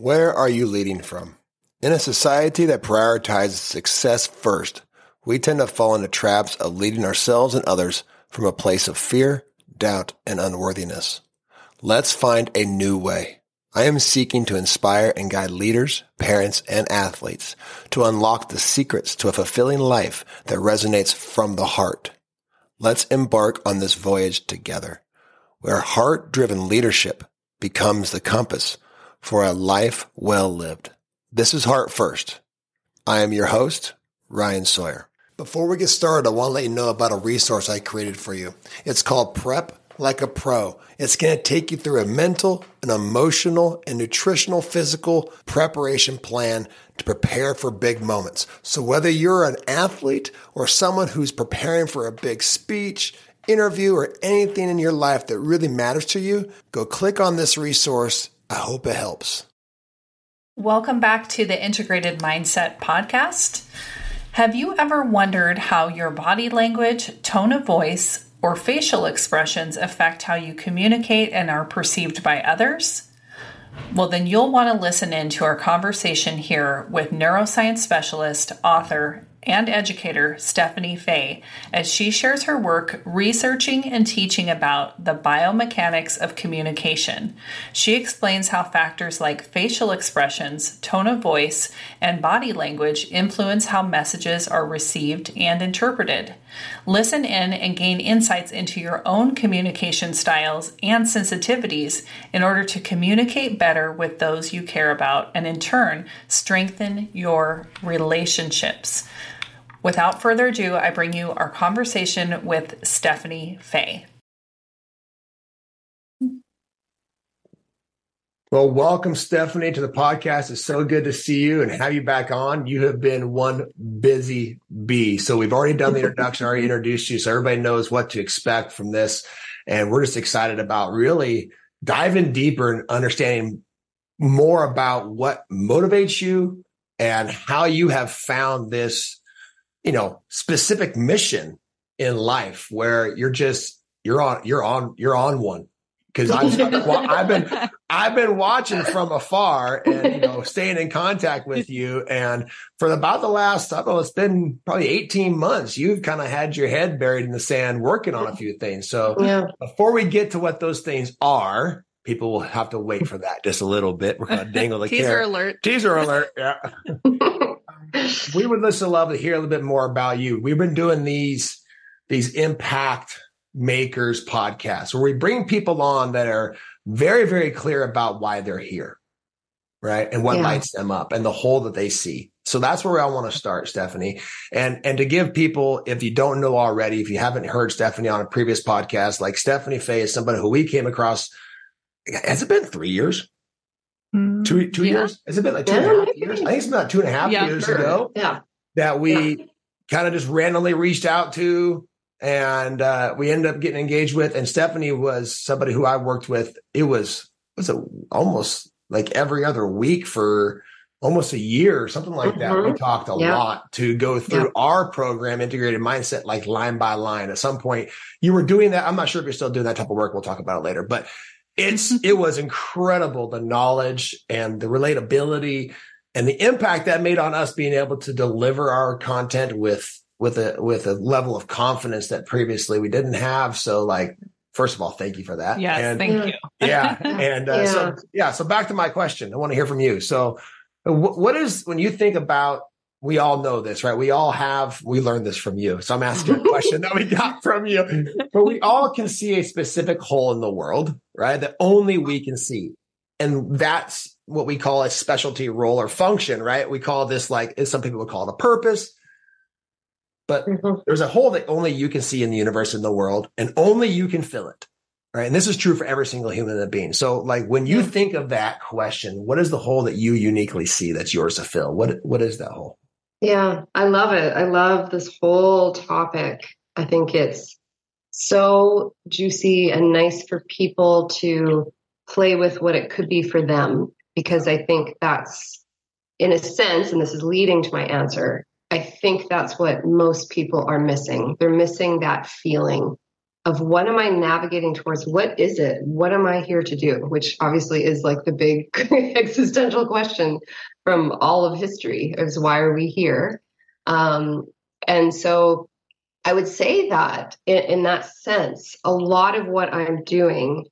Where are you leading from? In a society that prioritizes success first, we tend to fall into traps of leading ourselves and others from a place of fear, doubt, and unworthiness. Let's find a new way. I am seeking to inspire and guide leaders, parents, and athletes to unlock the secrets to a fulfilling life that resonates from the heart. Let's embark on this voyage together, where heart-driven leadership becomes the compass for a life well lived. This is Heart First. I am your host, Ryan Sawyer. Before we get started, I want to let you know about a resource I created for you. It's called Prep Like a Pro. It's going to take you through a mental, an emotional, and nutritional physical preparation plan to prepare for big moments. So whether you're an athlete or someone who's preparing for a big speech, interview, or anything in your life that really matters to you, go click on this resource. I hope it helps. Welcome back to the Integrated Mindset Podcast. Have you ever wondered how your body language, tone of voice, or facial expressions affect how you communicate and are perceived by others? Well, then you'll want to listen in to our conversation here with neuroscience specialist, author, and educator Stefanie Faye as she shares her work researching and teaching about the biomechanics of communication. She explains how factors like facial expressions, tone of voice, and body language influence how messages are received and interpreted. Listen in and gain insights into your own communication styles and sensitivities in order to communicate better with those you care about and, in turn, strengthen your relationships. Without further ado, I bring you our conversation with Stefanie Faye. Well, welcome, Stefanie, to the podcast. It's so good to see you and have you back on. You have been one busy bee. So we've already done the introduction, already introduced you, so everybody knows what to expect from this. And we're just excited about really diving deeper and understanding more about what motivates you and how you have found this, you know, specific mission in life where you're just you're on you're on you're on one. Because I've, I've been I've been watching from afar and you know staying in contact with you. And for about the last I don't know it's been probably 18 months you've kind of had your head buried in the sand working on a few things. So yeah. before we get to what those things are people will have to wait for that just a little bit. We're going to dangle the teaser carrot. alert. Teaser alert yeah we would listen love to hear a little bit more about you we've been doing these these impact makers podcasts where we bring people on that are very, very clear about why they're here, right? And what yeah. lights them up and the hole that they see. So that's where I want to start, Stefanie. And, and to give people, if you don't know already, if you haven't heard Stefanie on a previous podcast, like Stefanie Faye is somebody who we came across. Has it been three years? Mm, two, two yeah. years? Has it been like two yeah. and a half years? I think it's about two and a half years sure. ago. Yeah. That we kind of just randomly reached out to and uh, we ended up getting engaged with. And Stefanie was somebody who I worked with. It was was it almost like every other week for almost a year or something like that. Mm-hmm. We talked a yeah. lot to go through yeah. our program, integrated mindset, like line by line. At some point, you were doing that. I'm not sure if you're still doing that type of work. We'll talk about it later, but it's it was incredible the knowledge and the relatability and the impact that made on us being able to deliver our content with with a with a level of confidence that previously we didn't have. So like first of all, thank you for that. Yeah, and, thank you. yeah, and uh, yeah. so yeah, so back to my question. I want to hear from you. So, what is when you think about? We all know this, right? We all have. We learned this from you. So I'm asking a question that we got from you. But we all can see a specific hole in the world, right? That only we can see, and that's what we call a specialty role or function, right? We call this like some people would call it a purpose but mm-hmm. there's a hole that only you can see in the universe in the world and only you can fill it right and this is true for every single human being so like when you think of that question what is the hole that you uniquely see that's yours to fill what what is that hole yeah i love it i love this whole topic i think it's so juicy and nice for people to play with what it could be for them because i think that's in a sense and this is leading to my answer I think that's what most people are missing. They're missing that feeling of what am I navigating towards? What is it? What am I here to do? Which obviously is like the big existential question from all of history is why are we here? Um, and so I would say that in, in that sense, a lot of what I'm doing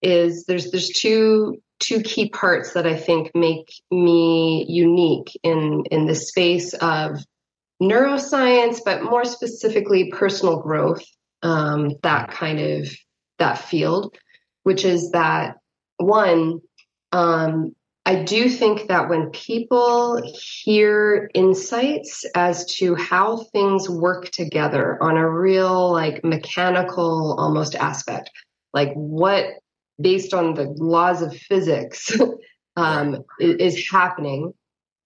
is there's there's two two key parts that I think make me unique in in the space of neuroscience, but more specifically personal growth, um, that kind of that field, which is that one, um, I do think that when people hear insights as to how things work together on a real, like mechanical almost aspect, like what based on the laws of physics um, is, is happening,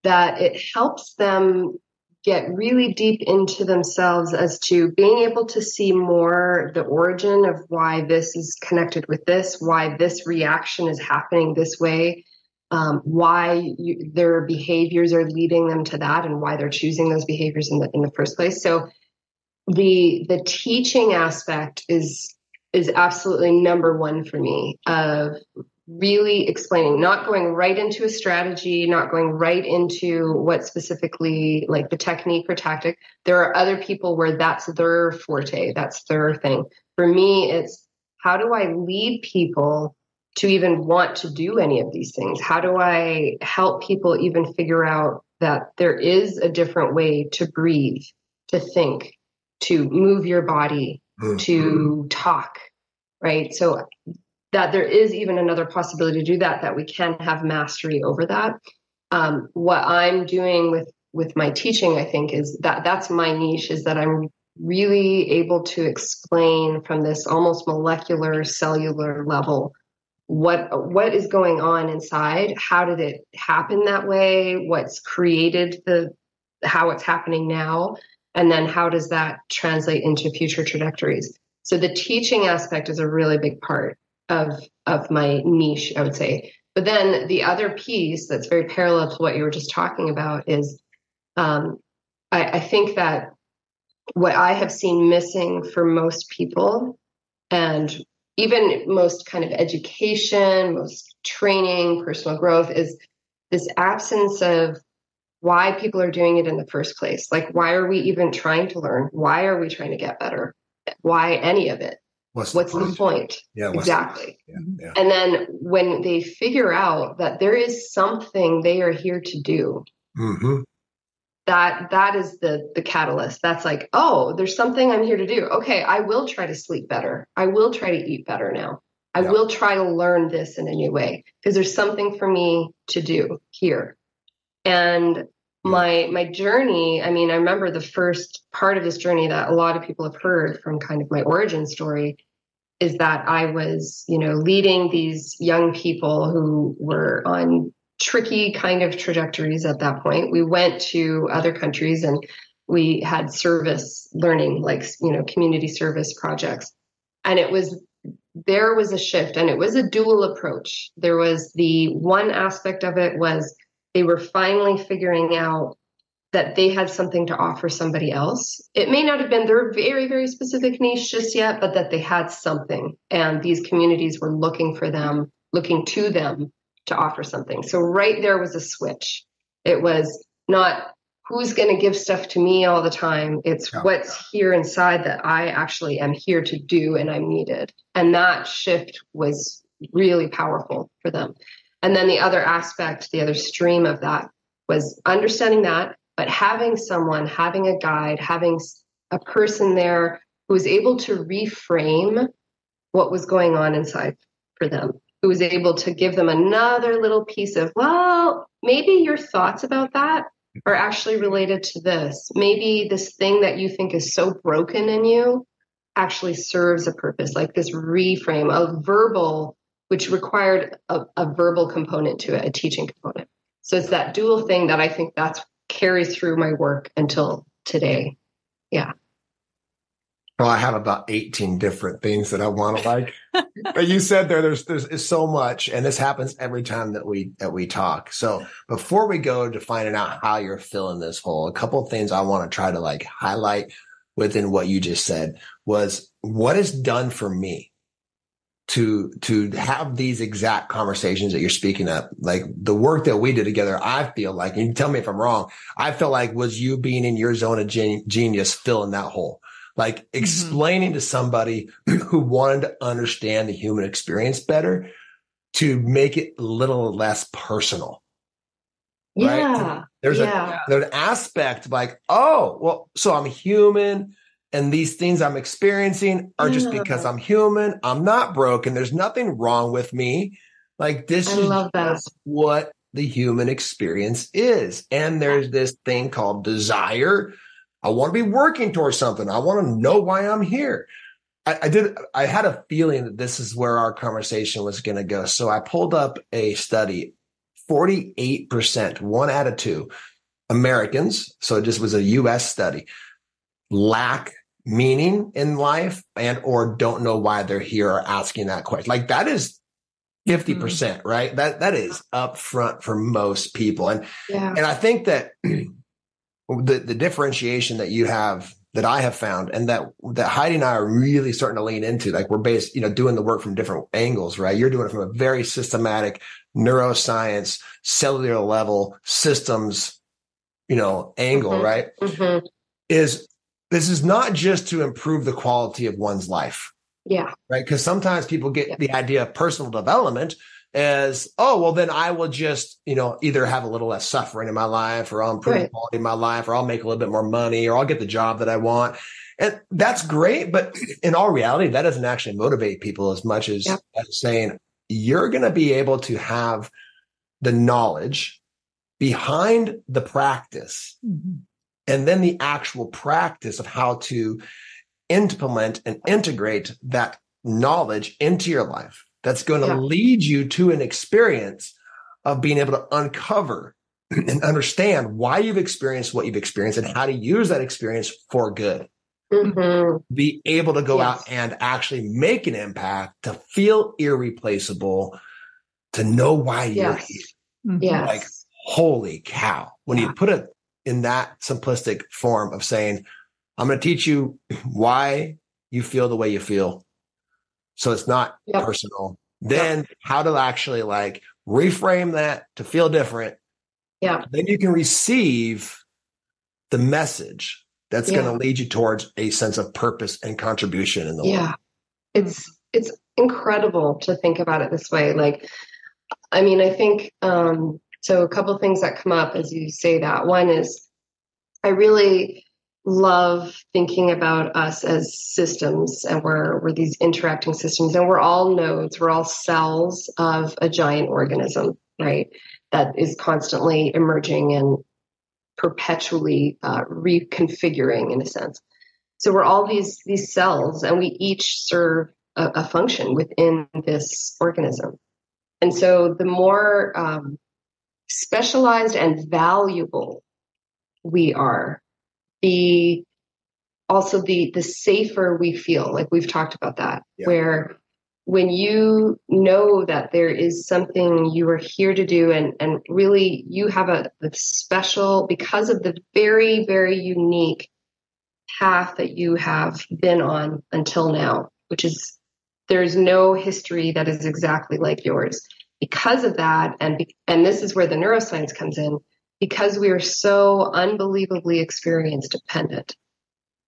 that it helps them get really deep into themselves as to being able to see more the origin of why this is connected with this, why this reaction is happening this way, um, why you, their behaviors are leading them to that, and why they're choosing those behaviors in the in the first place. So the the teaching aspect is is absolutely number one for me of really explaining, not going right into a strategy, not going right into what specifically like the technique or tactic. There are other people where that's their forte, that's their thing. For me, it's how do I lead people to even want to do any of these things? How do I help people even figure out that there is a different way to breathe, to think, to move your body, mm-hmm. to talk, right? So that there is even another possibility to do that, that we can have mastery over that. Um, what I'm doing with with my teaching, I think, is that that's my niche is that I'm really able to explain from this almost molecular cellular level what what is going on inside how did it happen that way what's created the how it's happening now and then how does that translate into future trajectories so the teaching aspect is a really big part of of my niche, I would say. But then the other piece that's very parallel to what you were just talking about is um, I, I think that what I have seen missing for most people and even most kind of education, most training, personal growth is this absence of why people are doing it in the first place. Like, why are we even trying to learn? Why are we trying to get better? Why any of it? What's, what's the, point? the point? Yeah, exactly. The, yeah, yeah. And then when they figure out that there is something they are here to do, mm-hmm. that that is the the catalyst. That's like, oh, there's something I'm here to do. Okay, I will try to sleep better. I will try to eat better now. I yeah. will try to learn this in a new way because there's something for me to do here. And my my journey i mean i remember the first part of this journey that a lot of people have heard from kind of my origin story is that I was, you know, leading these young people who were on tricky kind of trajectories at that point. We went to other countries and we had service learning, like, you know, community service projects. And it was, there was a shift and it was a dual approach. There was the one aspect of it was they were finally figuring out that they had something to offer somebody else. It may not have been their very, very specific niche just yet, but that they had something. And these communities were looking for them, looking to them to offer something. So, right there was a switch. It was not who's going to give stuff to me all the time. It's yeah. what's here inside that I actually am here to do and I'm needed. And that shift was really powerful for them. And then the other aspect, the other stream of that was understanding that but having someone, having a guide, having a person there who was able to reframe what was going on inside for them, who was able to give them another little piece of, well, maybe your thoughts about that are actually related to this. Maybe this thing that you think is so broken in you actually serves a purpose, like this reframe, a verbal, which required a, a verbal component to it, a teaching component. So it's that dual thing that I think that's carries through my work until today. Yeah. Well, I have about 18 different things that I want to like. but you said there, there's, there's so much, and this happens every time that we, that we talk. So before we go to finding out how you're filling this hole, a couple of things I want to try to like highlight within what you just said was what is done for me to to have these exact conversations that you're speaking of like the work that we did together i feel like and you tell me if i'm wrong i felt like was you being in your zone of gen- genius filling that hole like mm-hmm. explaining mm-hmm. to somebody who wanted to understand the human experience better to make it a little less personal right? yeah there's yeah. a there's an aspect like oh well so i'm human and these things I'm experiencing are just mm. because I'm human. I'm not broken. There's nothing wrong with me. Like this I is love that. what the human experience is. And there's this thing called desire. I want to be working towards something. I want to know why I'm here. I, I did. I had a feeling that this is where our conversation was going to go. So I pulled up a study. Forty-eight percent, one out of two Americans. So it just was a U.S. study lack meaning in life and or don't know why they're here or asking that question. Like that is 50%, percent mm hmm right? That that is upfront for most people. And yeah. and I think that the the differentiation that you have that I have found and that that Heidi and I are really starting to lean into, like we're based, you know, doing the work from different angles, right? You're doing it from a very systematic neuroscience, cellular level, systems, you know, angle, mm-hmm. right? Mm-hmm. Is this is not just to improve the quality of one's life. Yeah. Right. Because sometimes people get yeah. the idea of personal development as, oh, well, then I will just, you know, either have a little less suffering in my life or I'll improve right. the quality of my life or I'll make a little bit more money or I'll get the job that I want. And that's great. But in all reality, that doesn't actually motivate people as much as, yeah. as saying you're going to be able to have the knowledge behind the practice mm-hmm and then the actual practice of how to implement and integrate that knowledge into your life that's going to yeah. lead you to an experience of being able to uncover and understand why you've experienced what you've experienced and how to use that experience for good. Mm-hmm. Be able to go yes. out and actually make an impact, to feel irreplaceable, to know why yes. you're here. Mm-hmm. Yes. Like, holy cow. When yeah. you put it in that simplistic form of saying, I'm going to teach you why you feel the way you feel. So it's not yep. personal. Then yep. how to actually like reframe that to feel different. Yeah. Then you can receive the message that's yeah. going to lead you towards a sense of purpose and contribution in the world. yeah. world. It's it's incredible to think about it this way. Like, I mean, I think um, so, a couple of things that come up as you say that. One is I really love thinking about us as systems and we're we're these interacting systems and we're all nodes we're all cells of a giant organism right that is constantly emerging and perpetually uh, reconfiguring in a sense so we're all these these cells and we each serve a, a function within this organism and so the more um, specialized and valuable we are, the also the the safer we feel. Like we've talked about that, yeah. where when you know that there is something you are here to do and and really you have a, a special because of the very very unique path that you have been on until now which is there's no history that is exactly like yours because of that, and and this is where the neuroscience comes in, because we are so unbelievably experience dependent,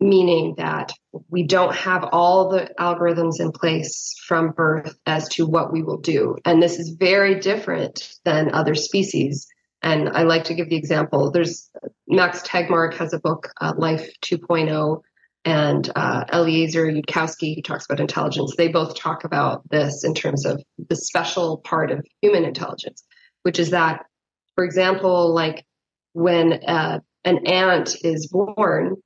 meaning that we don't have all the algorithms in place from birth as to what we will do, and this is very different than other species. And I like to give the example. There's Max Tegmark has a book, uh, Life 2.0, and uh, Eliezer Yudkowsky, who talks about intelligence, they both talk about this in terms of the special part of human intelligence, which is that, for example, like when uh, an ant is born,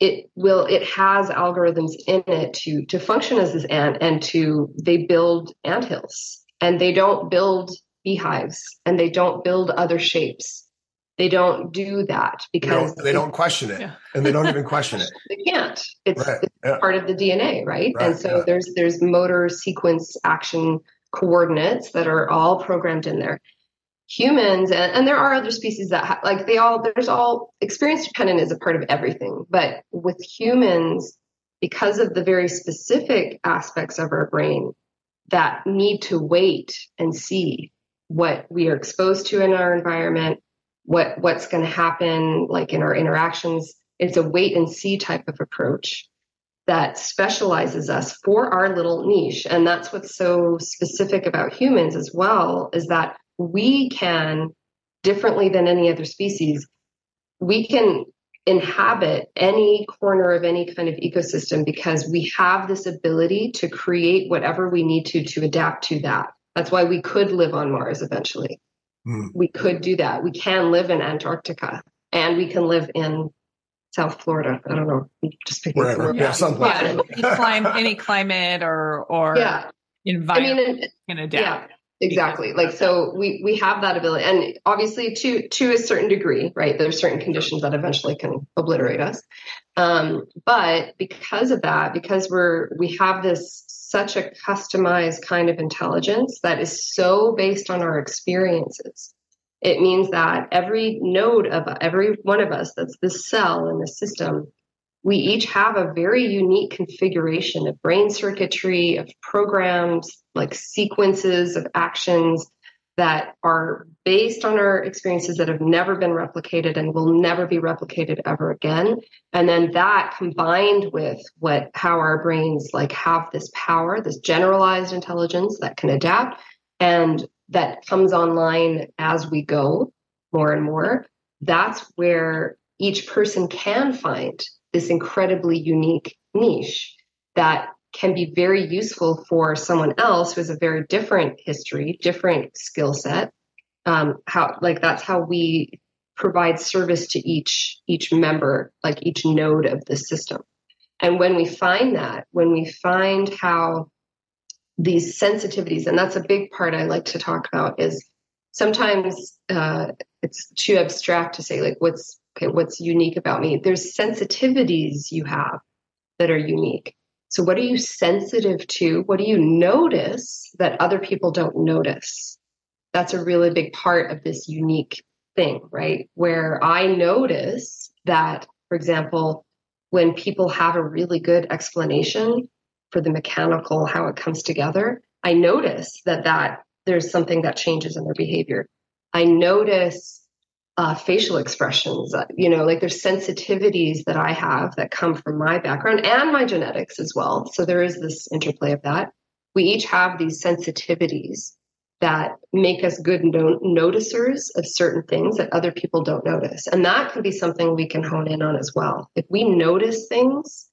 it will it has algorithms in it to to function as this ant and to they build ant hills. And they don't build beehives and they don't build other shapes they don't do that because they don't, they don't question it yeah. and they don't even question it they can't it's, right. it's yeah. part of the dna right, right. and so yeah. there's there's motor sequence action coordinates that are all programmed in there humans and, and there are other species that ha- like they all there's all experience dependent is a part of everything but with humans because of the very specific aspects of our brain that need to wait and see what we are exposed to in our environment what what's going to happen like in our interactions it's a wait and see type of approach that specializes us for our little niche and that's what's so specific about humans as well is that we can differently than any other species we can inhabit any corner of any kind of ecosystem because we have this ability to create whatever we need to to adapt to that. That's why we could live on Mars eventually. Mm. We could do that. We can live in Antarctica and we can live in South Florida. I don't know. Just picking wherever. Yeah, yeah. any, climate, any climate or or yeah. environment I mean, can adapt. Yeah exactly like so we we have that ability and obviously to to a certain degree right there's certain conditions that eventually can obliterate us um, but because of that because we're we have this such a customized kind of intelligence that is so based on our experiences. It means that every node of every one of us that's the cell in the system we each have a very unique configuration of brain circuitry, of programs, like sequences of actions that are based on our experiences that have never been replicated and will never be replicated ever again. And then that combined with what how our brains like have this power this generalized intelligence that can adapt and that comes online as we go more and more that's where each person can find this incredibly unique niche that can be very useful for someone else who has a very different history, different skill set. Um, how like that's how we provide service to each each member, like each node of the system. And when we find that, when we find how these sensitivities, and that's a big part I like to talk about, is sometimes uh, it's too abstract to say like what's okay, what's unique about me? There's sensitivities you have that are unique. So, what are you sensitive to? What do you notice that other people don't notice? That's a really big part of this unique thing, right? Where I notice that, for example, when people have a really good explanation for the mechanical, how it comes together, I notice that that there's something that changes in their behavior. I notice uh, facial expressions. Uh, you know, like there's sensitivities that I have that come from my background and my genetics as well. So there is this interplay of that. We each have these sensitivities that make us good no- noticers of certain things that other people don't notice. And that can be something we can hone in on as well. If we notice things,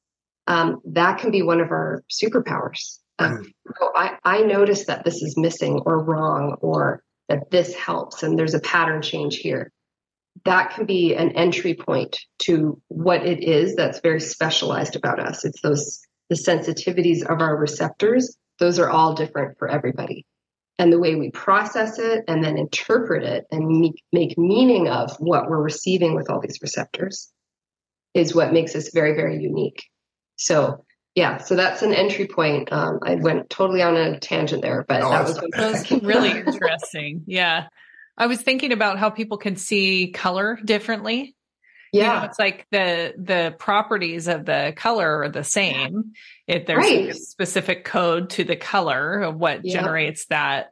um, that can be one of our superpowers. Um, so I, I notice that this is missing or wrong or that this helps and there's a pattern change here that can be an entry point to what it is that's very specialized about us. It's those the sensitivities of our receptors. Those are all different for everybody. And the way we process it and then interpret it and make meaning of what we're receiving with all these receptors is what makes us very, very unique. So, yeah, so that's an entry point. Um, I went totally on a tangent there, but oh, that was, that was really interesting. Yeah. I was thinking about how people can see color differently. Yeah. You know, it's like the the properties of the color are the same. If there's right. a specific code to the color of what yep. generates that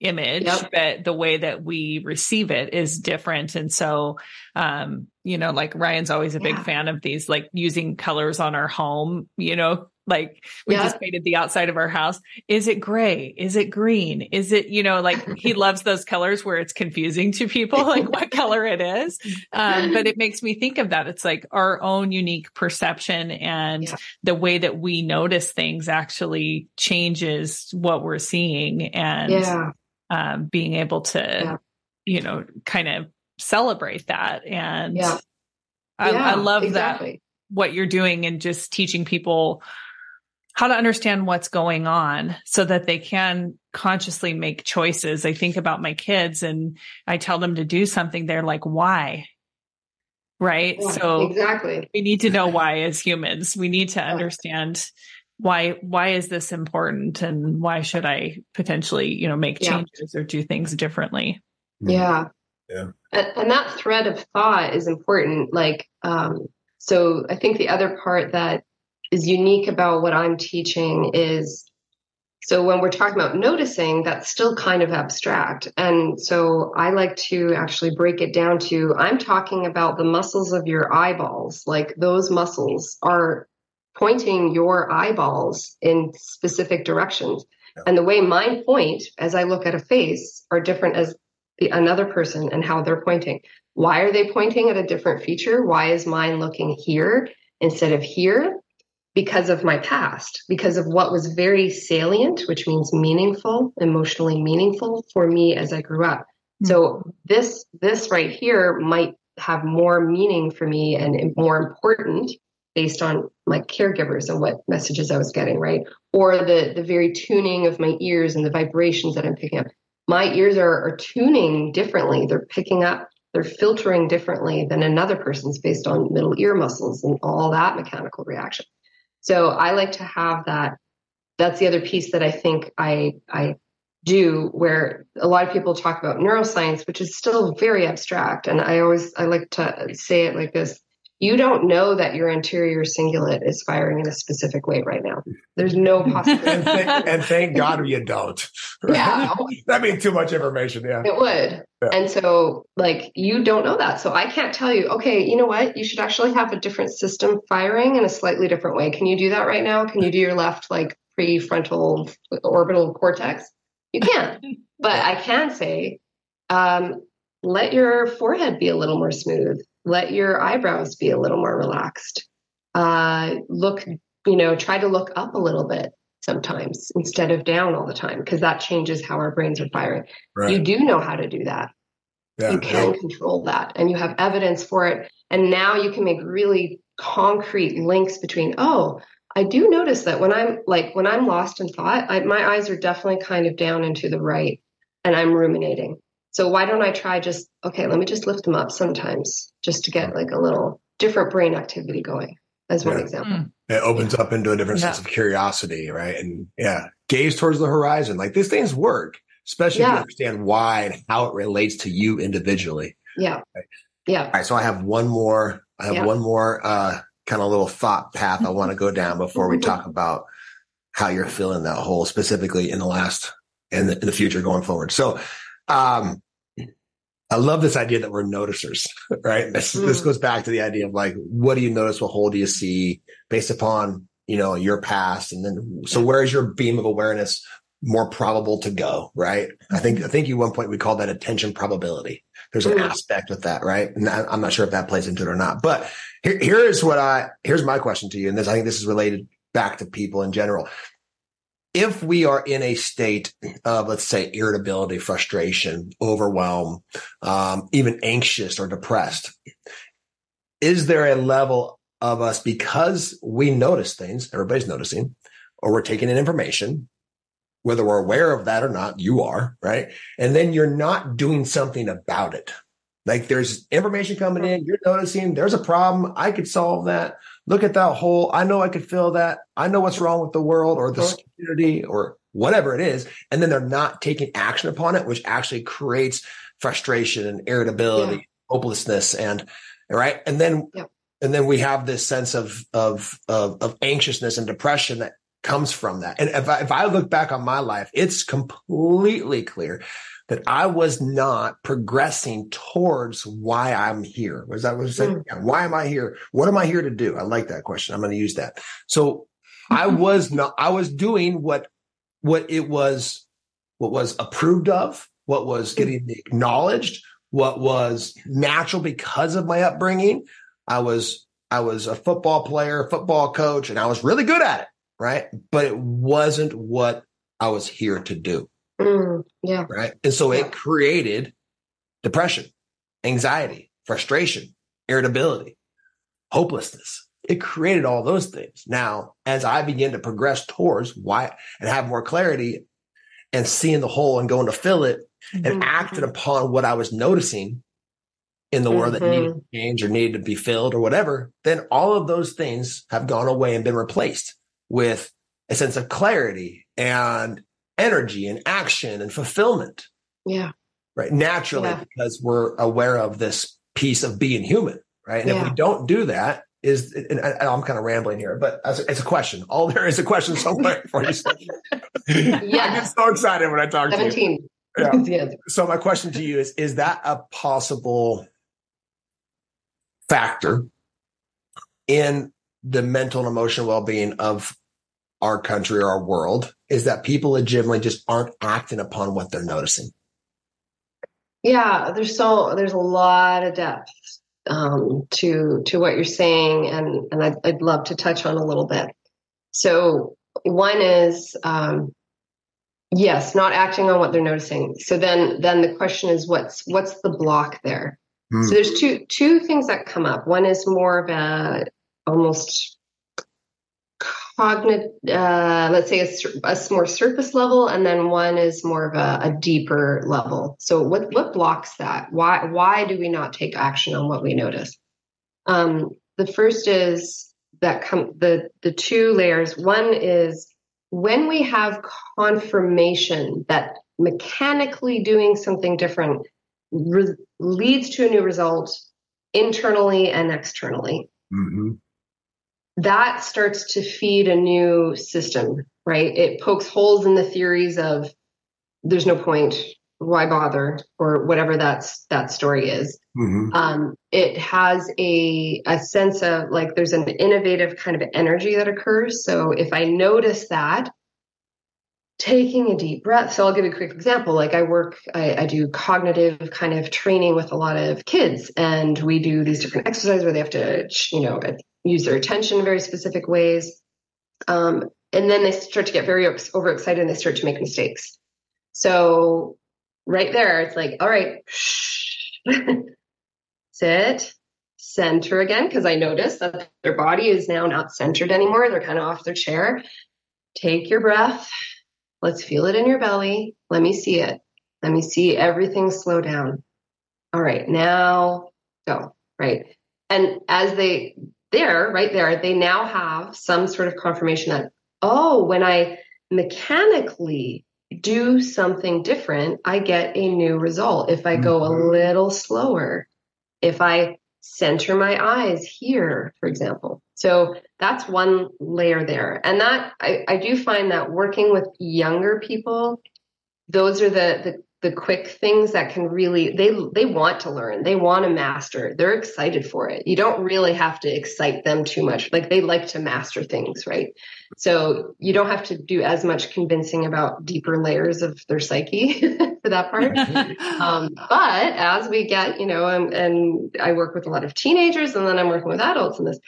image, yep. but the way that we receive it is different. And so um, you know, like Ryan's always a big yeah. fan of these, like using colors on our home, you know, like we yeah. just painted the outside of our house. Is it gray? Is it green? Is it, you know, like he loves those colors where it's confusing to people, like what color it is. Um, but it makes me think of that. It's like our own unique perception and yeah. the way that we notice things actually changes what we're seeing and yeah. um, being able to, you know, kind of celebrate that. And I, I, love exactly. that what you're doing and just teaching people how to understand what's going on so that they can consciously make choices. I think about my kids and I tell them to do something. They're like, why? Right. Yeah, so exactly. We need to know why as humans. We need to understand why, why is this important and why should I potentially, you know, make changes yeah. or do things differently? Mm. Yeah. Yeah. And, and, that thread of thought is important. Like, um, so I think the other part that is unique about what I'm teaching is so when we're talking about noticing, that's still kind of abstract. And so I like to actually break it down to I'm talking about the muscles of your eyeballs. Like those muscles are pointing your eyeballs in specific directions. Yeah. And the way mine point as I look at a face are different as the another person and how they're pointing. Why are they pointing at a different feature? Why is mine looking here instead of here? Because of my past, because of what was very salient, which means meaningful, emotionally meaningful for me as I grew up. Mm-hmm. So this this right here might have more meaning for me and more important based on my caregivers and what messages I was getting, right? Or the the very tuning of my ears and the vibrations that I'm picking up. My ears are, are tuning differently. They're picking up, they're filtering differently than another person's based on middle ear muscles and all that mechanical reaction. So I like to have that. That's the other piece that I think I I do where a lot of people talk about neuroscience, which is still very abstract. And I always I like to say it like this. You don't know that your anterior cingulate is firing in a specific way right now. There's no possibility. and, thank, and, thank, God you don't. Yeah. That'd be too much information. Yeah. It would. Yeah. And so, like, you don't know that. So I can't tell you, okay, you know what? You should actually have a different system firing in a slightly different way. Can you do that right now? Can you do your left, like, prefrontal orbital cortex? You can't. but I can say, um, let your forehead be a little more smooth let your eyebrows be a little more relaxed. Uh, look, you know, try to look up a little bit sometimes instead of down all the time because that changes how our brains are firing. Right. You do know how to do that. Yeah, you can yeah. control that and you have evidence for it. And now you can make really concrete links between, oh, I do notice that when I'm like, when I'm lost in thought, I, my eyes are definitely kind of down and to the right and I'm ruminating. So why don't I try just, okay, let me just lift them up sometimes just to get like a little different brain activity going as one yeah. example. Mm. It opens up into a different yeah. sense of curiosity, right? And yeah, gaze towards the horizon. Like these things work, especially yeah. if you understand why and how it relates to you individually. Yeah. Right? Yeah. All right. So I have one more, I have one more uh, kind of little thought path I want to go down before we talk about how you're feeling that hole specifically in the last and in, in the future going forward. So um, I love this idea that we're noticers, right? This, mm. this goes back to the idea of like, what do you notice? What hole do you see based upon, you know, your past? And then, so where is your beam of awareness more probable to go? Right. I think, I think at one point we called that attention probability. There's an mm. aspect with that, right? And I, I'm not sure if that plays into it or not, but here, here is what I, here's my question to you. And this, I think this is related back to people in general if we are in a state of, let's say, irritability, frustration, overwhelm, um, even anxious or depressed, is there a level of us because we notice things, everybody's noticing, or we're taking in information, whether we're aware of that or not, you are, right? And then you're not doing something about it. Like there's information coming in, you're noticing there's a problem. I could solve that look at that hole. I know I could fill that. I know what's wrong with the world or the community or whatever it is. And then they're not taking action upon it, which actually creates frustration and irritability, yeah. hopelessness, and right. And then, yeah. and then we have this sense of, of, of, of anxiousness and depression that comes from that. And if I, if I look back on my life, it's completely clear that I was not progressing towards why I'm here. Was that what you said? Mm. Yeah, why am I here? What am I here to do? I like that question. I'm going to use that. So I was not, I was doing what, what it was, what was approved of, what was mm. getting acknowledged, what was natural because of my upbringing. I was, I was a football player, football coach, and I was really good at it. Right. But it wasn't what I was here to do. Mm, yeah. Right. And so yeah. it created depression, anxiety, frustration, irritability, hopelessness. It created all those things. Now, as I begin to progress towards why and have more clarity and seeing the hole and going to fill it mm-hmm. and acting upon what I was noticing in the mm-hmm. world that needed mm-hmm. to change or needed to be filled or whatever, then all of those things have gone away and been replaced with a sense of clarity and energy and action and fulfillment. Yeah. right? Naturally, Yeah. because we're aware of this piece of being human, right? And if we don't do that, is and I, I'm kind of rambling here, but it's a question. All there is a question somewhere for you. Yeah. I get so excited when I talk to you. 17 Yeah. So my question to you is: Is that a possible factor in the mental and emotional well-being of our country or our world? Is that people legitimately just aren't acting upon what they're noticing? Yeah, there's so there's a lot of depth um, to to what you're saying, and and I'd, I'd love to touch on a little bit. So one is um, yes, not acting on what they're noticing. So then then the question is what's what's the block there? Hmm. So there's two two things that come up. One is more of a almost cognitive, uh, let's say a, a more surface level, and then one is more of a, a deeper level. So what what blocks that? Why why do we not take action on what we notice? Um, the first is that come the the two layers. One is when we have confirmation that mechanically doing something different re- leads to a new result internally and externally Mhm. That starts to feed a new system, right? It pokes holes in the theories of there's no point, why bother, or whatever that's that story is. Mhm. Um, it has a a sense of like there's an innovative kind of energy that occurs. So if I notice that, taking a deep breath. So I'll give you a quick example. Like I work, I, I do cognitive kind of training with a lot of kids, and we do these different exercises where they have to, you know, use their attention in very specific ways. Um, and then they start to get very overexcited and they start to make mistakes. So right there, it's like, all right, sit, center again, because I notice that their body is now not centered anymore. They're kind of off their chair. Take your breath. Let's feel it in your belly. Let me see it. Let me see everything slow down. All right, now go. Right. And as they, there, right there, they now have some sort of confirmation that, oh, when I mechanically do something different, I get a new result. If I go a Mhm. little slower, if I center my eyes here, for example. So that's one layer there. And that I, I do find that working with younger people, those are the, the the quick things that can really they they want to learn. They want to master. They're excited for it. You don't really have to excite them too much. Like they like to master things right? So you don't have to do as much convincing about deeper layers of their psyche for that part. Um, but as we get you know and, and i work with a lot of teenagers and then i'm working with adults in this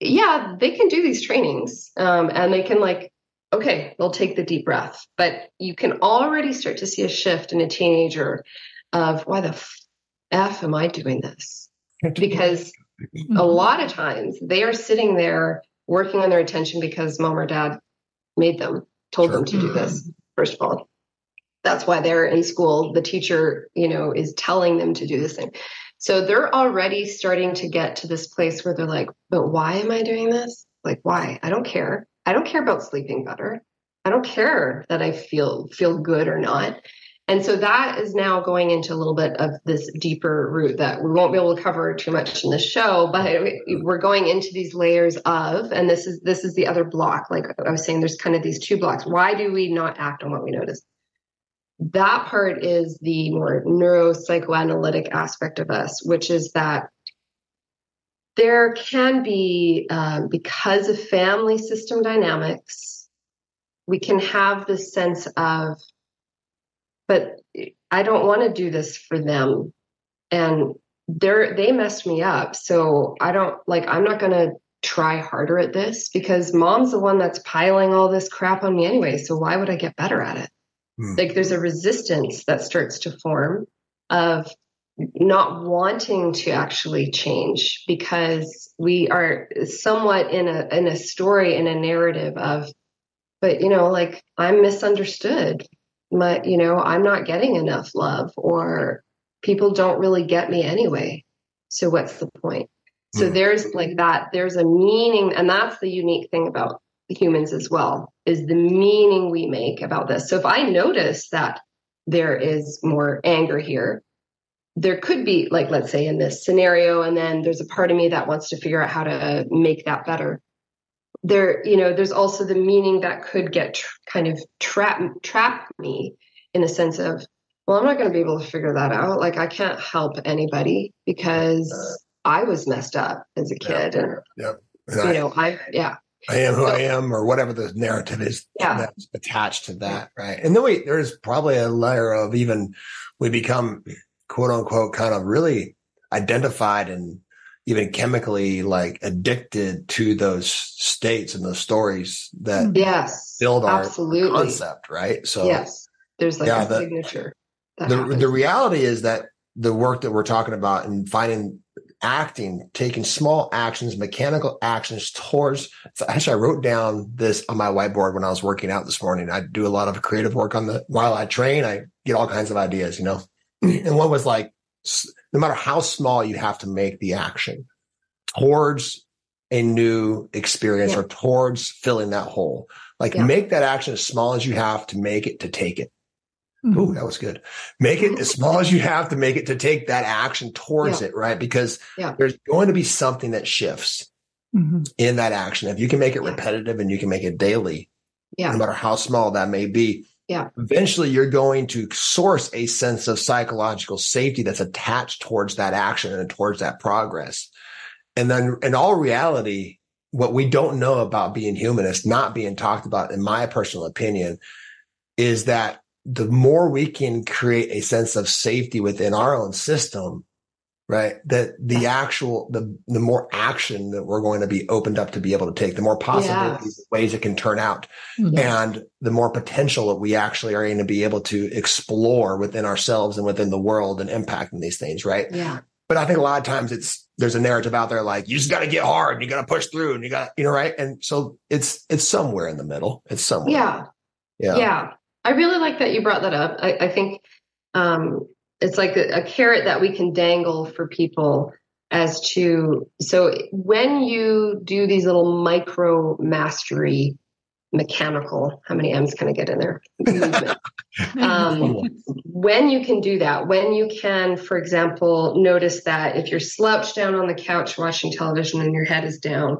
yeah they can do these trainings um, and they can like okay, they'll take the deep breath. But you can already start to see a shift in a teenager of why the F am I doing this? Because a mm-hmm. lot of times they are sitting there working on their attention because mom or dad made them, told them to do this, first of all. That's why they're in school. The teacher, you know, is telling them to do this thing. So they're already starting to get to this place where they're like, but why am I doing this? Like, why? I don't care. I don't care about sleeping better. I don't care that I feel feel good or not. And so that is now going into a little bit of this deeper root that we won't be able to cover too much in the show, but we're going into these layers of, and this is this is the other block. Like I was saying, there's kind of these two blocks. Why do we not act on what we notice? That part is the more neuropsychoanalytic aspect of us, which is that there can be, um, because of family system dynamics, we can have this sense of, but I don't want to do this for them. And they're, they messed me up. So I don't like, I'm not going to try harder at this because mom's the one that's piling all this crap on me anyway. So why would I get better at it? Hmm. Like there's a resistance that starts to form of not wanting to actually change because we are somewhat in a in a story in a narrative of but you know like i'm misunderstood my you know i'm not getting enough love or people don't really get me anyway so what's the point so Hmm. there's like that there's a meaning and that's the unique thing about humans as well is the meaning we make about this so if i notice that there is more anger here. There could be, like, let's say in this scenario, and then there's a part of me that wants to figure out how to make that better. There, you know, there's also the meaning that could get tr- kind of trap trap me in a sense of, well, I'm not going to be able to figure that out. Like, I can't help anybody because I was messed up as a kid, yeah. and yeah. you I, know, I yeah. I am who so, I am, or whatever the narrative is yeah. that's attached to that, right? And then we there's probably a layer of even we become quote unquote kind of really identified and even chemically like addicted to those states and those stories that mm-hmm. yes build our absolutely. concept, right? So yes, there's like yeah, a the, signature. The the reality is that the work that we're talking about and finding acting, taking small actions, mechanical actions towards. Actually, I wrote down this on my whiteboard when I was working out this morning. I do a lot of creative work on the while I train. I get all kinds of ideas, you know. And one was like, no matter how small you have to make the action towards a new experience yeah. or towards filling that hole, like yeah. make that action as small as you have to make it to take it. Mm-hmm. Ooh, that was good. Make it as small as you have to make it to take that action towards yeah. it, right? Because there's going to be something that shifts mm-hmm. in that action. If you can make it repetitive and you can make it daily, yeah. no matter how small that may be, yeah. eventually you're going to source a sense of psychological safety that's attached towards that action and towards that progress. And then in all reality, what we don't know about being human is not being talked about, in my personal opinion, is that the more we can create a sense of safety within our own system, right? That the actual, the, the more action that we're going to be opened up to be able to take, the more possibilities, yes. ways it can turn out, mm-hmm. and the more potential that we actually are going to be able to explore within ourselves and within the world and impacting these things, right? Yeah. But I think a lot of times it's, there's a narrative out there like, you just got to get hard and you got to push through and you got, you know, right. And so it's, it's somewhere in the middle. It's somewhere. Yeah. Yeah. Yeah. I really like that you brought that up. I, I think um, it's like a, a carrot that we can dangle for people as to so when you do these little micro mastery mechanical how many m's can i get in there? Um, when you can do that when you can for example notice that if you're slouched down on the couch watching television and your head is down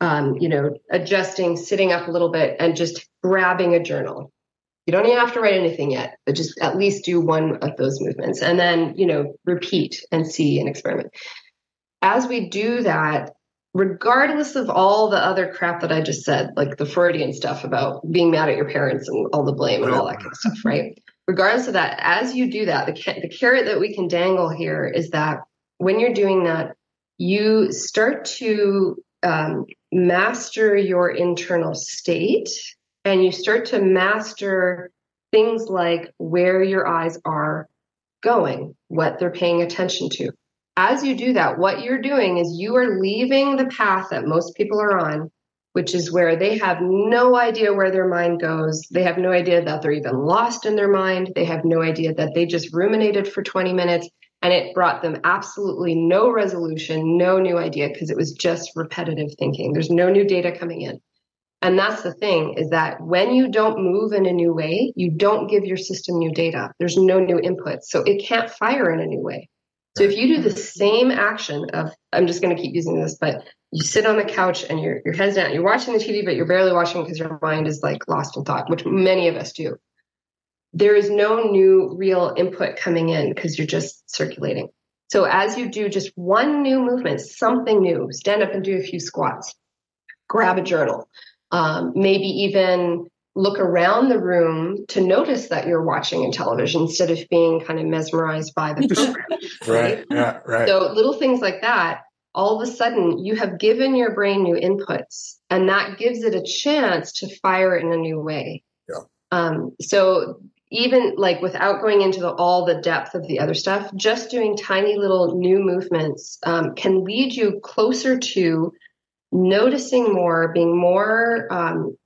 um, you know adjusting sitting up a little bit and just grabbing a journal you don't even have to write anything yet, but just at least do one of those movements and then, you know, repeat and see and experiment. As we do that, regardless of all the other crap that I just said, like the Freudian stuff about being mad at your parents and all the blame and all that kind of stuff, right? Regardless of that, as you do that, the, the carrot that we can dangle here is that when you're doing that, you start to um, master your internal state and you start to master things like where your eyes are going, what they're paying attention to. As you do that, what you're doing is you are leaving the path that most people are on, which is where they have no idea where their mind goes. They have no idea that they're even lost in their mind. They have no idea that they just ruminated for 20 minutes and it brought them absolutely no resolution, no new idea because it was just repetitive thinking. There's no new data coming in. And that's the thing is that when you don't move in a new way, you don't give your system new data. There's no new input. So it can't fire in a new way. So if you do the same action of, I'm just going to keep using this, but you sit on the couch and your, your head's down, you're watching the TV, but you're barely watching because your mind is like lost in thought, which many of us do. There is no new real input coming in because you're just circulating. So as you do just one new movement, something new, stand up and do a few squats, grab a journal, um, maybe even look around the room to notice that you're watching a television instead of being kind of mesmerized by the program. right? Yeah, right. So little things like that, all of a sudden you have given your brain new inputs and that gives it a chance to fire in a new way. Yeah. Um, so even like without going into the, all the depth of the other stuff, just doing tiny little new movements um, can lead you closer to noticing more, being more um,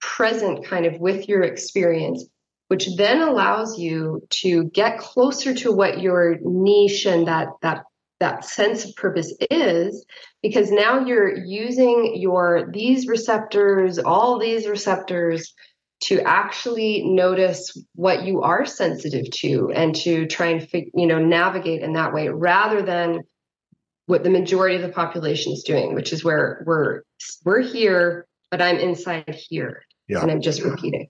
present kind of with your experience, which then allows you to get closer to what your niche and that that that sense of purpose is because now you're using your these receptors all these receptors to actually notice what you are sensitive to and to try and you know navigate in that way rather than what the majority of the population is doing which is where we're we're here but i'm inside here Yeah. and i'm just repeating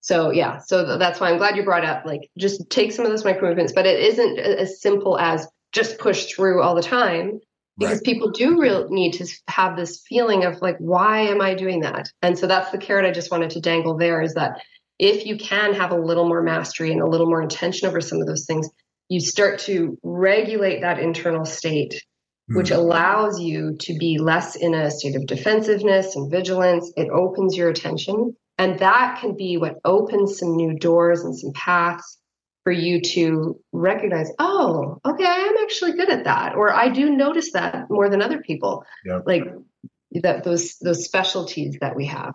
so yeah so th- that's why i'm glad you brought up like just take some of those micro movements but it isn't as simple as just push through all the time because Right. people do real need to have this feeling of like why am i doing that and so that's the carrot i just wanted to dangle there is that if you can have a little more mastery and a little more intention over some of those things you start to regulate that internal state which Mhm. allows you to be less in a state of defensiveness and vigilance it opens your attention and that can be what opens some new doors and some paths for you to recognize, oh, okay, I am actually good at that, or I do notice that more than other people. Yeah. Like that those those specialties that we have.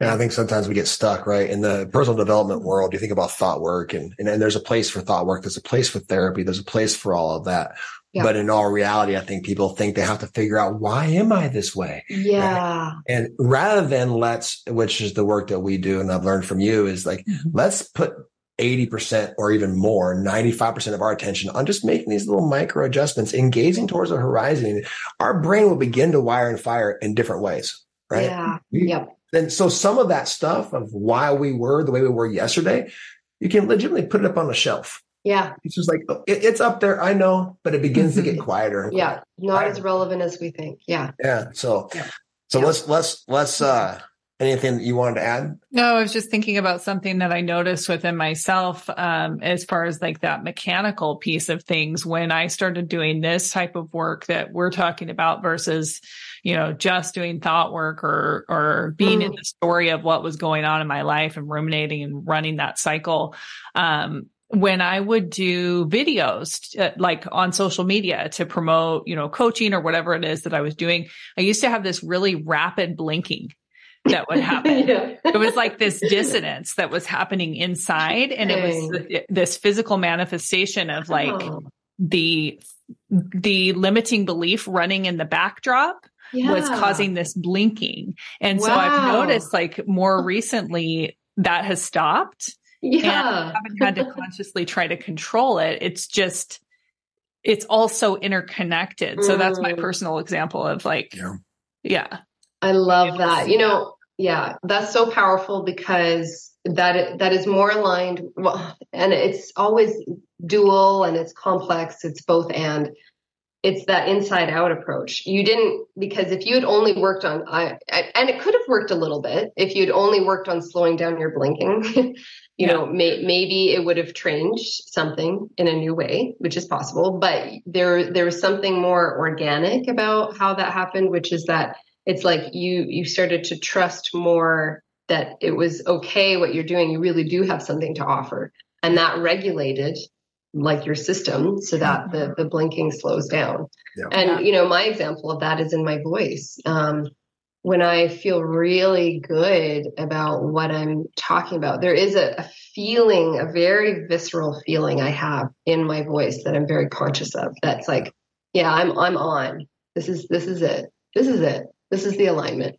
Yeah, I think sometimes we get stuck, right? In the personal development world, you think about thought work and, and, and there's a place for thought work. There's a place for therapy. There's a place for all of that. Yeah. But in all reality, I think people think they have to figure out why am I this way? Yeah. And rather than let's, which is the work that we do and I've learned from you is like, Mhm. let's put 80% or even more, 95% of our attention on just making these little micro adjustments, engaging towards the horizon. Our brain will begin to wire and fire in different ways, right? Yeah. We- Yep. And so some of that stuff of why we were the way we were yesterday, you can legitimately put it up on a shelf. Yeah. It's just like, oh, it- it's up there. I know, but it begins to get quieter. and Yeah. Not as relevant as we think. Yeah. Yeah. So, Yeah. so Yeah. let's, let's, let's, uh, anything that you wanted to add? No, I was just thinking about something that I noticed within myself um, as far as like that mechanical piece of things when I started doing this type of work that we're talking about versus, you know, just doing thought work or or being in Mm. the story of what was going on in my life and ruminating and running that cycle. Um, when I would do videos uh, like on social media to promote, you know, coaching or whatever it is that I was doing, I used to have this really rapid blinking that would happen. Yeah. it was like this dissonance that was happening inside and it was th- this physical manifestation of like Oh, the the limiting belief running in the backdrop was causing this blinking. And so i've noticed like more recently that has stopped Yeah. I haven't had to consciously try to control it it's just it's all so interconnected so that's my Mm. personal example of like Yeah. yeah I love that. You know, yeah, that's so powerful because that that is more aligned. Well, and it's always dual and it's complex. It's both and. It's that inside out approach. You didn't because if you had only worked on, I, I and it could have worked a little bit if you'd only worked on slowing down your blinking. you Yeah. know, may, maybe it would have changed something in a new way, which is possible. But there there was something more organic about how that happened, which is that it's like you you started to trust more that it was okay what you're doing you really do have something to offer and that regulated like your system so that the the blinking slows down Yeah. and you know my example of that is in my voice um when i feel really good about what i'm talking about there is a, a feeling a very visceral feeling i have in my voice that i'm very conscious of. That's like yeah i'm i'm on. This is this is it. This is it. This is the alignment.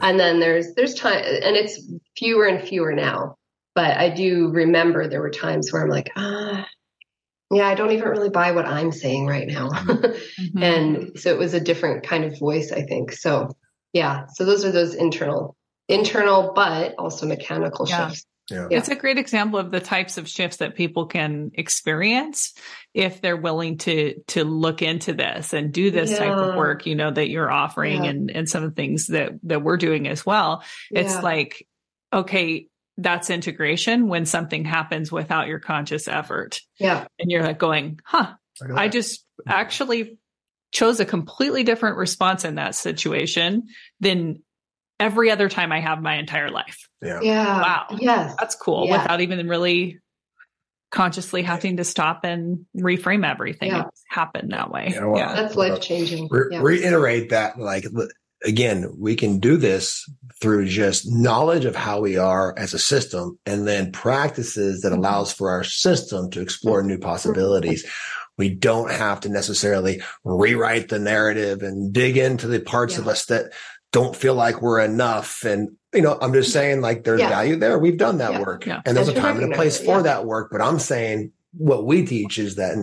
And then there's there's time and it's fewer and fewer now. But i do remember there were times where i'm like ah yeah i don't even really buy what i'm saying right now. Mhm. and so it was a different kind of voice i think. So yeah so those are those internal internal but also mechanical Yeah. shifts Yeah. Yeah. It's a great example of the types of shifts that people can experience if they're willing to to look into this and do this type of work, you know, that you're offering Yeah. and and some of the things that that we're doing as well. It's Yeah. like, okay, that's integration when something happens without your conscious effort. yeah And you're like going, huh, Look I just actually chose a completely different response in that situation than every other time I have my entire life. yeah. yeah Wow. yes That's cool Yeah. without even really consciously having to stop and reframe everything. Yeah. It's happened that way. Yeah, well, yeah. that's life changing Re- yeah. reiterate that like again we can do this through just knowledge of how we are as a system and then practices that mm-hmm. allows for our system to explore new possibilities we don't have to necessarily rewrite the narrative and dig into the parts of us that don't feel like we're enough and you know, I'm just saying like there's Yeah. value there. We've done that Yeah. work Yeah. and there's a And to time and a place for yeah. that work. But I'm saying what we teach is that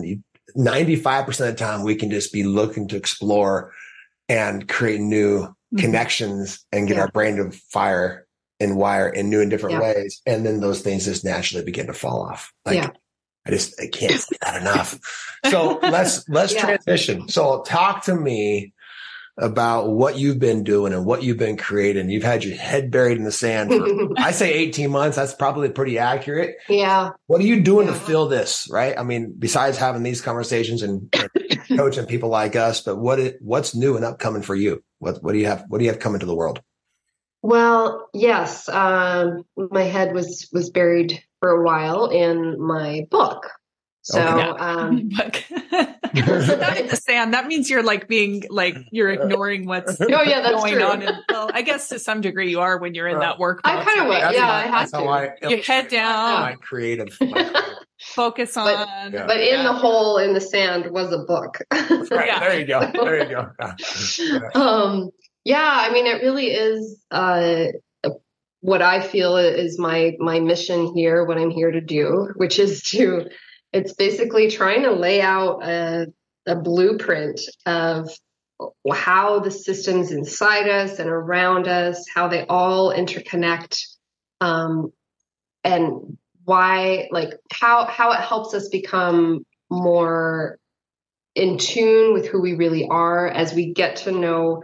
95% of the time we can just be looking to explore and create new Mhm. connections and get Yeah. our brain to fire and wire in new and different Yeah. ways. And then those things just naturally begin to fall off. Like Yeah. I just I can't say that enough. So let's let's Yeah. transition. So talk to me about what you've been doing and what you've been creating. You've had your head buried in the sand for I say 18 months. That's probably pretty accurate. yeah. What are you doing to fill this? Right. I mean, besides having these conversations and, and coaching people like us, but what it, what's new and upcoming for you? What what do you have? What do you have coming to the world? Well, yes, um, my head was was buried for a while in my book. So, Okay. Yeah. um, But not in the sand. That means you're like being like you're ignoring what's oh yeah, that's going true. on. And, well, I guess to some degree you are when you're in that work. I mode. kinda So was, yeah, my- I had to. I Your head down. My creative. my creative. Focus on. But- Yeah. but in Yeah. the hole in the sand was a book. Right, Yeah. There you go. There you go. Yeah. um, yeah, I mean, it really is uh, what I feel is my my mission here, what I'm here to do, which is to. It's basically trying to lay out a, a blueprint of how the systems inside us and around us, how they all interconnect, um, and why, like how how it helps us become more in tune with who we really are as we get to know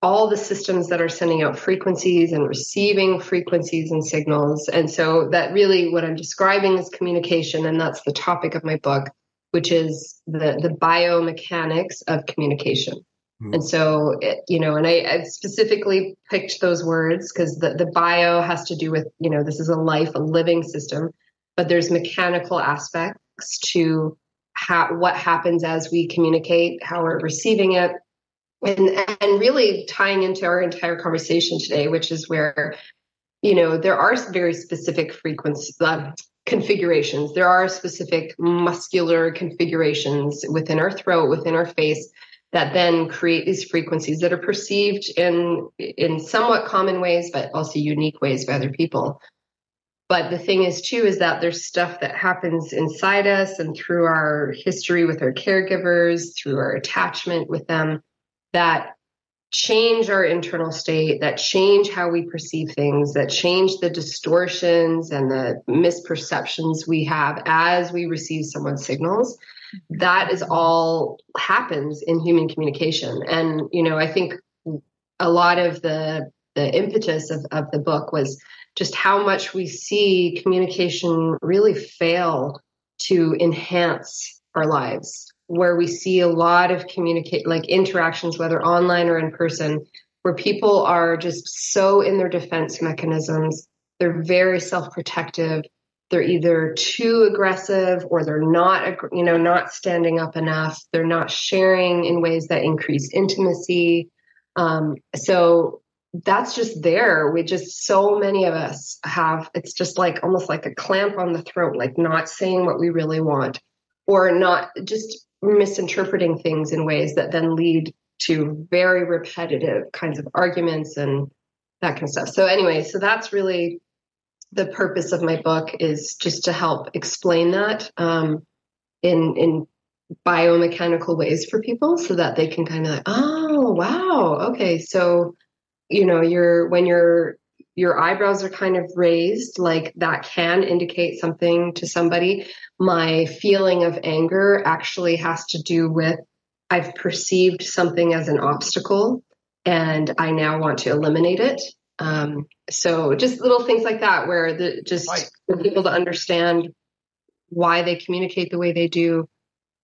all the systems that are sending out frequencies and receiving frequencies and signals. And so that really what I'm describing is communication. And that's the topic of my book, which is the, the biomechanics of communication. Hmm. And so, it, you know, and I, I specifically picked those words because the, the bio has to do with, you know, this is a life, a living system, but there's mechanical aspects to how, what happens as we communicate, how we're receiving it, and and really tying into our entire conversation today, which is where you know there are very specific frequency uh, configurations. There are specific muscular configurations within our throat, within our face, that then create these frequencies that are perceived in in somewhat common ways, but also unique ways by other people. But the thing is, too, is that there's stuff that happens inside us and through our history with our caregivers, through our attachment with them, that change our internal state, that change how we perceive things, that change the distortions and the misperceptions we have as we receive someone's signals. That is all happens in human communication. And, you know, I think a lot of the the impetus of, of the book was just how much we see communication really fail to enhance our lives where we see a lot of communicate like interactions whether online or in person where people are just so in their defense mechanisms. They're very self-protective. They're either too aggressive or they're not you know not standing up enough. They're not sharing in ways that increase intimacy. Um, so that's just there. We just so many of us have it's just like almost like a clamp on the throat, like not saying what we really want, or not just misinterpreting things in ways that then lead to very repetitive kinds of arguments and that kind of stuff. So anyway, so that's really the purpose of my book is just to help explain that um, in in biomechanical ways for people so that they can kind of like, oh wow, okay, so you know you're when your your eyebrows are kind of raised like that can indicate something to somebody. My feeling of anger actually has to do with i've perceived something as an obstacle and i now want to eliminate it. Um, so just little things like that where the just Right. for people to understand why they communicate the way they do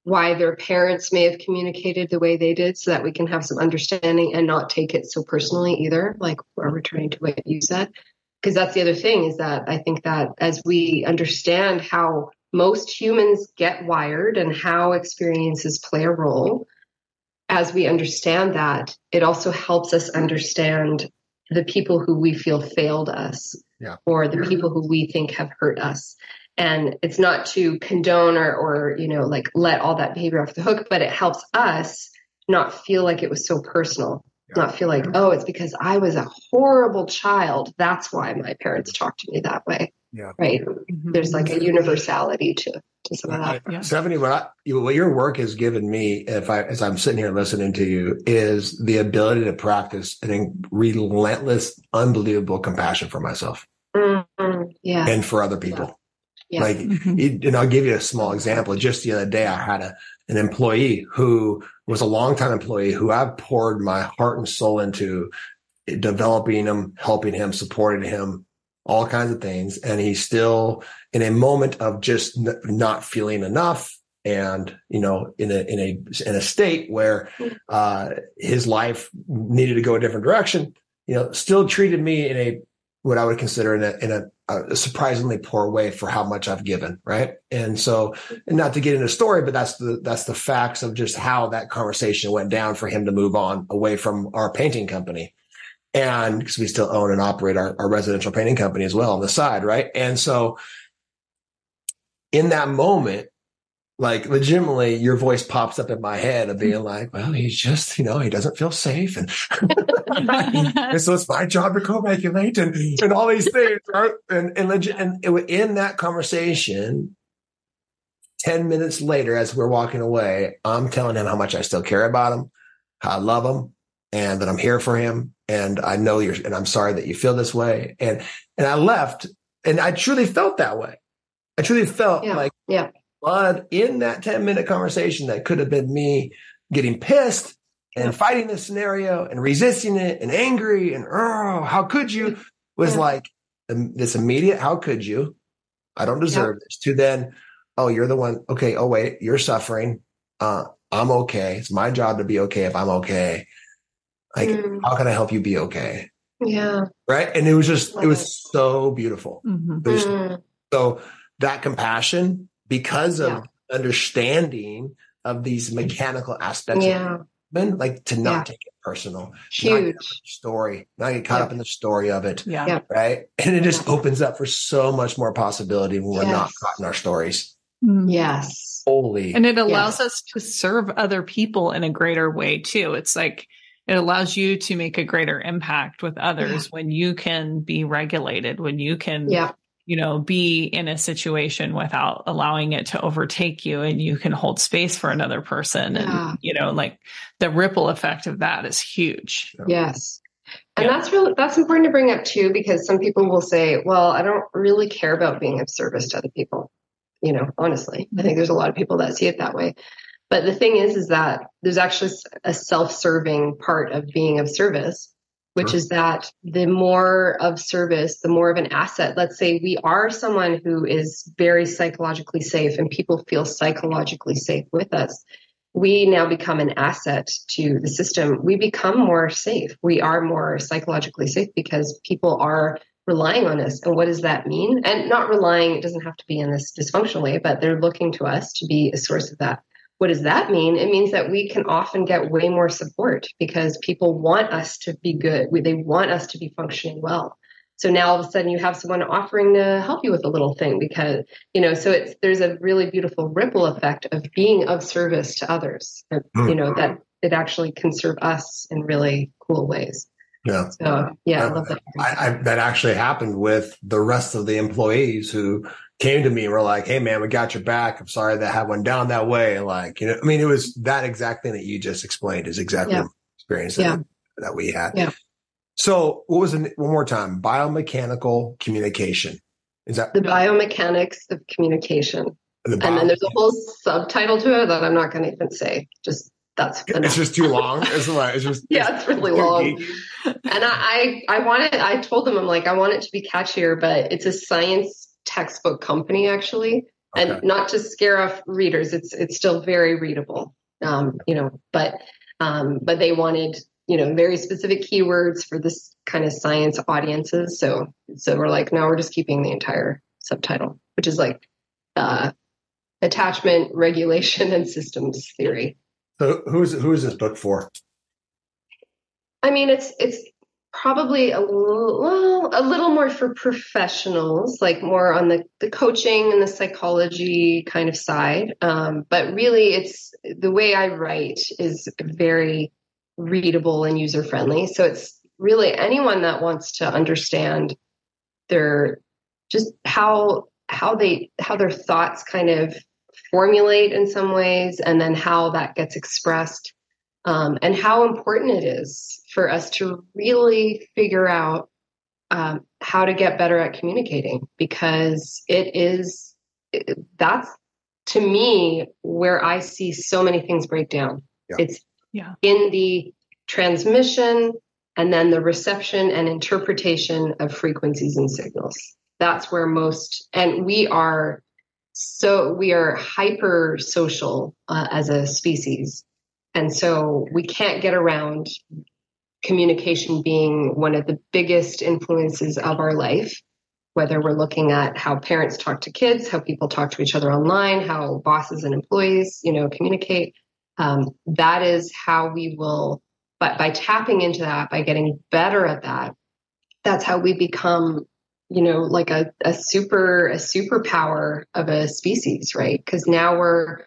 why their parents may have communicated the way they did so that we can have some understanding and not take it so personally either like we're returning to what you said because that's the other thing is that i think that as we understand how most humans get wired and how experiences play a role as we understand that it also helps us understand the people who we feel failed us Yeah. or the people who we think have hurt us and it's not to condone or, or you know like let all that behavior off the hook but it helps us not feel like it was so personal yeah. not feel like, oh, it's because I was a horrible child. That's why my parents talked to me that way. Yeah. Right. Mm-hmm. There's like a universality to, to some of that. Yeah. Stefanie, what, I, what your work has given me, if I, as I'm sitting here listening to you, is the ability to practice an relentless, unbelievable compassion for myself. Mm-hmm. Yeah. And for other people. Yeah. Like, mm-hmm. and I'll give you a small example. Just the other day, I had a, an employee who was a longtime employee who I've poured my heart and soul into developing him, helping him, supporting him, all kinds of things. And he's still in a moment of just n- not feeling enough. And, you know, in a, in a, in a state where, uh, his life needed to go a different direction, you know, still treated me in a, what I would consider in a, in a a surprisingly poor way for how much I've given, right? And so, and not to get into story, but that's the that's the facts of just how that conversation went down for him to move on away from our painting company, and because we still own and operate our, our residential painting company as well on the side, right? And so, in that moment, like legitimately your voice pops up in my head of being hmm. like, well, he's just, you know, he doesn't feel safe. And, and so it's my job to co-regulate and, and all these things. Right? And, and, legit, and in that conversation, 10 minutes later, as we're walking away, I'm telling him how much I still care about him, how I love him and that I'm here for him. And I know you're, and I'm sorry that you feel this way. And, and I left and I truly felt that way. I truly felt yeah. like, yeah blood in that 10 minute conversation that could have been me getting pissed and fighting the scenario and resisting it and angry and oh how could you was yeah. like this immediate how could you i don't deserve this to then oh you're the one okay oh wait you're suffering uh i'm okay it's my job to be okay if i'm okay like mm. how can i help you be okay yeah right and it was just Love it was it. so beautiful mm-hmm. was, mm. so that compassion because of yeah. understanding of these mechanical aspects yeah. Of like to not yeah. take it personal. Huge story. Not get caught up in the story of it. Yeah. Right. And it just opens up for so much more possibility when we're yes. not caught in our stories. Mm. Yes. Holy. And it allows yes. us to serve other people in a greater way too. It's like it allows you to make a greater impact with others when you can be regulated, when you can yeah you know, be in a situation without allowing it to overtake you and you can hold space for another person. Yeah. And, you know, like the ripple effect of that is huge. Yes. And yeah. that's really that's important to bring up too, because some people will say, Well, I don't really care about being of service to other people. You know, honestly. I think there's a lot of people that see it that way. But the thing is, is that there's actually a self-serving part of being of service which sure. is that the more of service, the more of an asset. Let's say we are someone who is very psychologically safe and people feel psychologically safe with us. We now become an asset to the system. We become more safe. We are more psychologically safe because people are relying on us. And what does that mean? And not relying, it doesn't have to be in this dysfunctional way, but they're looking to us to be a source of that. What does that mean? It means that we can often get way more support because people want us to be good. They want us to be functioning well. So now all of a sudden you have someone offering to help you with a little thing because, you know, so it's there's a really beautiful ripple effect of being of service to others. Mm. You know, that it actually can serve us in really cool ways. Yeah. So yeah, I love that. I, I, that actually happened with the rest of the employees who came to me and were like, Hey man, we got your back. I'm sorry that had went down that way. Like, you know, I mean, it was that exact thing that you just explained is exactly yeah. the experience yeah. that, that we had. Yeah. So what was it one more time? Biomechanical communication. Is that the biomechanics of communication? The bio- and then there's a whole subtitle to it that I'm not going to even say. Just that's enough. it's just too long. It's like it's just yeah, it's really long. and I, I I wanted I told them I'm like I want it to be catchier, but it's a science textbook company actually, okay. and not to scare off readers. It's it's still very readable, um, you know. But um, but they wanted you know very specific keywords for this kind of science audiences. So so we're like, no, we're just keeping the entire subtitle, which is like uh, attachment, regulation, and systems theory. So who's who is this book for? I mean, it's it's probably a little, a little more for professionals, like more on the, the coaching and the psychology kind of side. Um, but really, it's the way I write is very readable and user friendly. So it's really anyone that wants to understand their just how how they how their thoughts kind of formulate in some ways and then how that gets expressed um, and how important it is for us to really figure out um, how to get better at communicating because it is it, that's to me where i see so many things break down Yeah. it's Yeah. in the transmission and then the reception and interpretation of frequencies and signals that's where most and we are so we are hyper social uh, as a species and so we can't get around communication being one of the biggest influences of our life whether we're looking at how parents talk to kids how people talk to each other online how bosses and employees you know communicate. Um, that is how we will but by tapping into that by getting better at that that's how we become you know like a, a super a superpower of a species right? Because now we're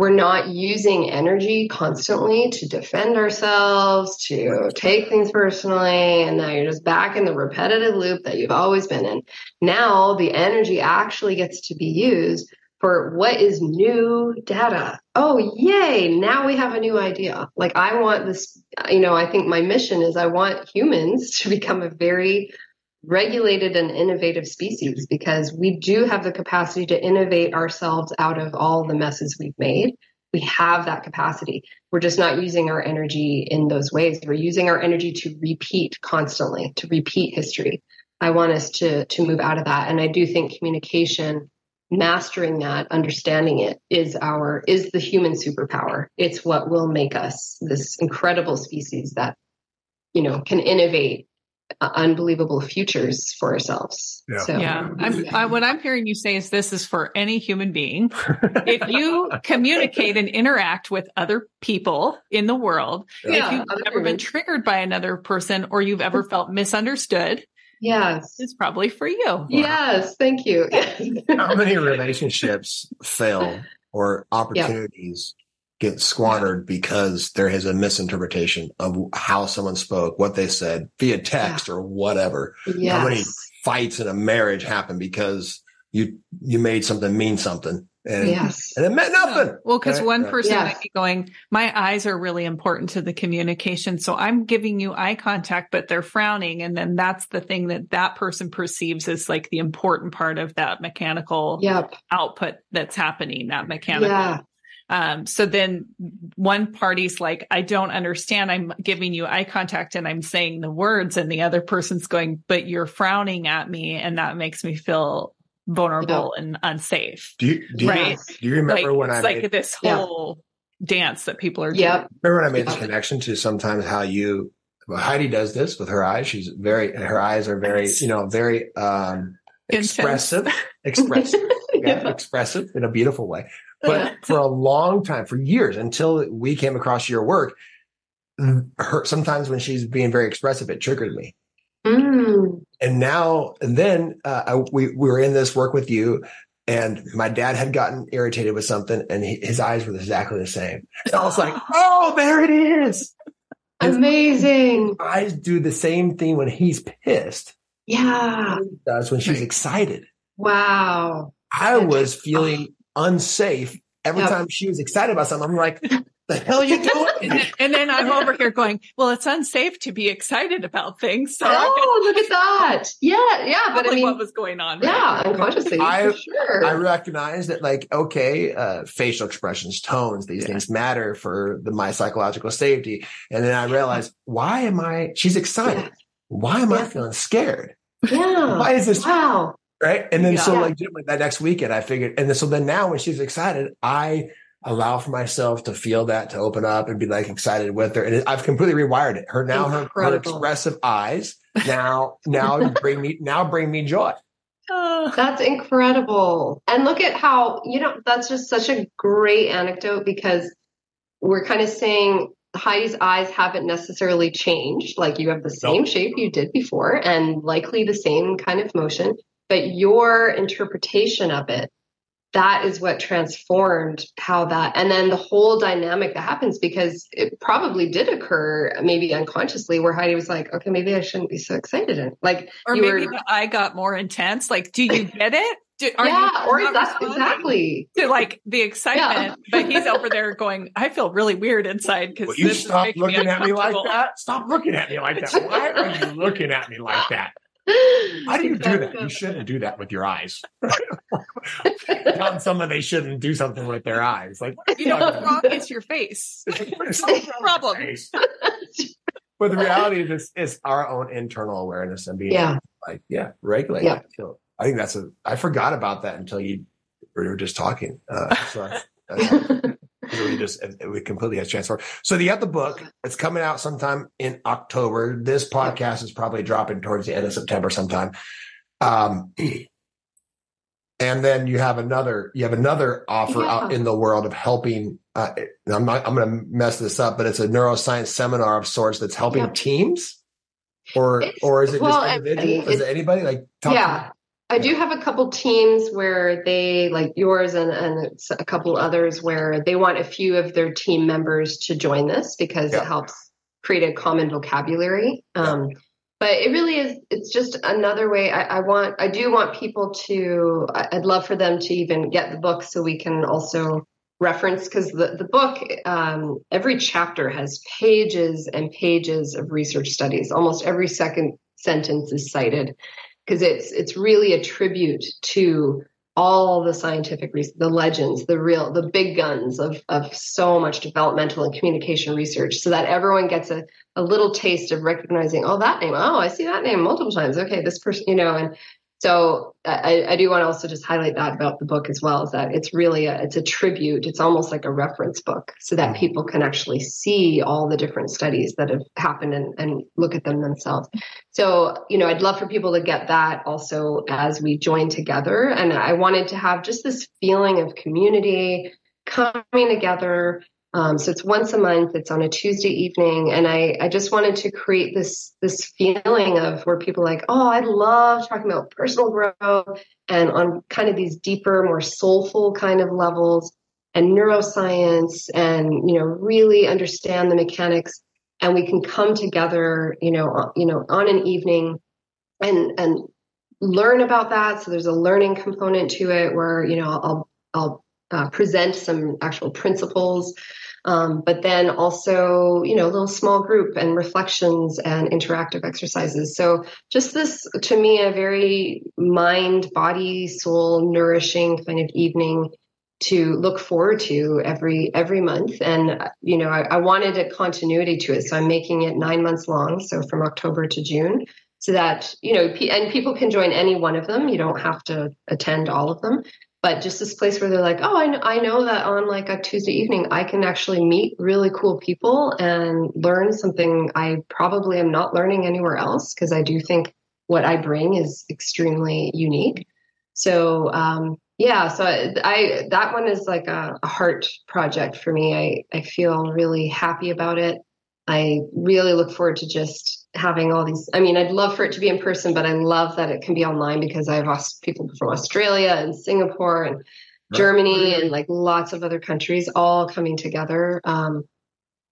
we're not using energy constantly to defend ourselves to take things personally and now you're just back in the repetitive loop that you've always been in. Now the energy actually gets to be used for what is new data. Oh yay! Now we have a new idea. Like i want this you know i think my mission is i want humans to become a very regulated and innovative species because we do have the capacity to innovate ourselves out of all the messes we've made. We have that capacity. We're just not using our energy in those ways. We're using our energy to repeat constantly, to repeat history. I want us to to move out of that. And I do think communication, mastering that, understanding it is our is the human superpower. It's what will make us this incredible species that you know can innovate Uh, unbelievable futures for ourselves. Yeah. So, Yeah. I'm, I, what I'm hearing you say is this is for any human being. If you communicate and interact with other people in the world, Yeah, if you've other ever been triggered by another person or you've ever felt misunderstood, yes. it's probably for you. Yes. Thank you. How many relationships fail or opportunities get squandered because there is a misinterpretation of how someone spoke, what they said via text or whatever? How many fights in a marriage happen because you you made something mean something and Yes. and it meant nothing. Well, because Right? one person Yeah. might be going, my eyes are really important to the communication. So I'm giving you eye contact, but they're frowning. And then that's the thing that that person perceives as like the important part of that mechanical Yep. output that's happening, that mechanical. Yeah. Um, so then one party's like, I don't understand. I'm giving you eye contact and I'm saying the words and the other person's going, but you're frowning at me and that makes me feel vulnerable and unsafe. Do you do you, Right. do you remember like, when I it's made, like this Yeah. whole dance that people are doing. Remember when I made this connection to sometimes how you well, Heidi does this with her eyes. She's very her eyes are very you know very um Intense. expressive, expressive, yeah, expressive in a beautiful way. But for a long time, for years, until we came across your work, her sometimes when she's being very expressive, it triggered me. Mm. And now, and then uh, I, we we were in this work with you, and my dad had gotten irritated with something, and he, his eyes were exactly the same. And I was like, "Oh, there it is." Amazing. eyes do the same thing when he's pissed. Yeah. He does when she's excited. Wow. I was feeling unsafe every Yep. time she was excited about something. I'm like, "The hell you And doing?" then, and then I'm over here going, well, it's unsafe to be excited about things. So I Oh, look at that. Yeah. Yeah. But I mean, what was going on. right? yeah, unconsciously. I- for sure. I recognize that, like, okay, uh, facial expressions, tones, these Yeah. things matter for the, my psychological safety. And then I realized, why am I? She's excited. Yeah. Why am I feeling scared? yeah. Why is this Wow. Right? And then so Yeah. like that next weekend, I figured, and then so then now when she's excited, I allow for myself to feel that, to open up and be like excited with her, and I've completely rewired it. Her now, her, her expressive eyes now now bring me now bring me joy. Oh, That's incredible. And look at how, you know, that's just such a great anecdote because we're kind of saying Heidi's eyes haven't necessarily changed. Like you have the same shape you did before and likely the same kind of motion, but your interpretation of it that is what transformed how that and then the whole dynamic that happens because it probably did occur maybe unconsciously where heidi was like okay maybe i shouldn't be so excited. And like or maybe were, i got more intense like do you get it? Do, yeah or that, exactly. To like the excitement. Yeah. but he's over there going i feel really weird inside because you stop looking at me like that? Stop looking at me like that. Why are you looking at me like that how do you do that? You shouldn't do that with your eyes. Telling someone they shouldn't do something with their eyes. Like you know what's wrong? It's your face. it's no problem. Face. But the reality is, it's, it's our own internal awareness and being yeah. like, yeah, regulate. Yeah. I think that's a. I forgot about that until you were just talking. Uh, so we just we completely has transformed. So the other book. It's coming out sometime in October. This podcast is probably dropping towards the end of September sometime. Um, and then you have another you have another offer yeah. out in the world of helping. Uh, I'm not I'm going to mess this up, but it's a neuroscience seminar of sorts that's helping yeah. teams. Or it's, or is it well, just individual? Is it anybody like? yeah, I do have a couple teams where they, like yours and, and a couple others, where they want a few of their team members to join this because yeah. it helps create a common vocabulary. Um, but it really is, it's just another way. I, I, want, I do want people to, I'd love for them to even get the book so we can also reference because the, the book, um, every chapter has pages and pages of research studies. Almost every second sentence is cited because it's it's really a tribute to all the scientific research, the legends, the real, the big guns of of so much developmental and communication research, so that everyone gets a, a little taste of recognizing, oh, that name, oh, I see that name multiple times. Okay, this person, you know, and so I, I, do want to also just highlight that about the book as well is that it's really a, it's a tribute. It's almost like a reference book so that mm-hmm. people can actually see all the different studies that have happened and, and look at them themselves. So, you know, I'd love for people to get that also as we join together. And I wanted to have just this feeling of community coming together, um, so it's once a month. It's on a Tuesday evening, and I, I just wanted to create this this feeling of where people are like, oh, I love talking about personal growth and on kind of these deeper, more soulful kind of levels, and neuroscience, and you know, really understand the mechanics, and we can come together, you know, you know, on an evening, and and learn about that. So there's a learning component to it where you know I'll I'll uh, present some actual principles um, but then also, you know, a little small group and reflections and interactive exercises. So just this, to me, a very mind, body, soul nourishing kind of evening to look forward to every every month. And you know I, I, wanted a continuity to it. So i'm making it nine months long so from october to june so that you know and people can join any one of them. You don't have to attend all of them but just this place where they're like, oh, I know, I know that on like a Tuesday evening, I can actually meet really cool people and learn something I probably am not learning anywhere else because I do think what I bring is extremely unique. So, um, yeah, so I that one is like a, a heart project for me. I I feel really happy about it. I really look forward to just having all these. I mean, I'd love for it to be in person, but I love that it can be online because I have asked people from Australia and Singapore and right. Germany and like lots of other countries all coming together. Um,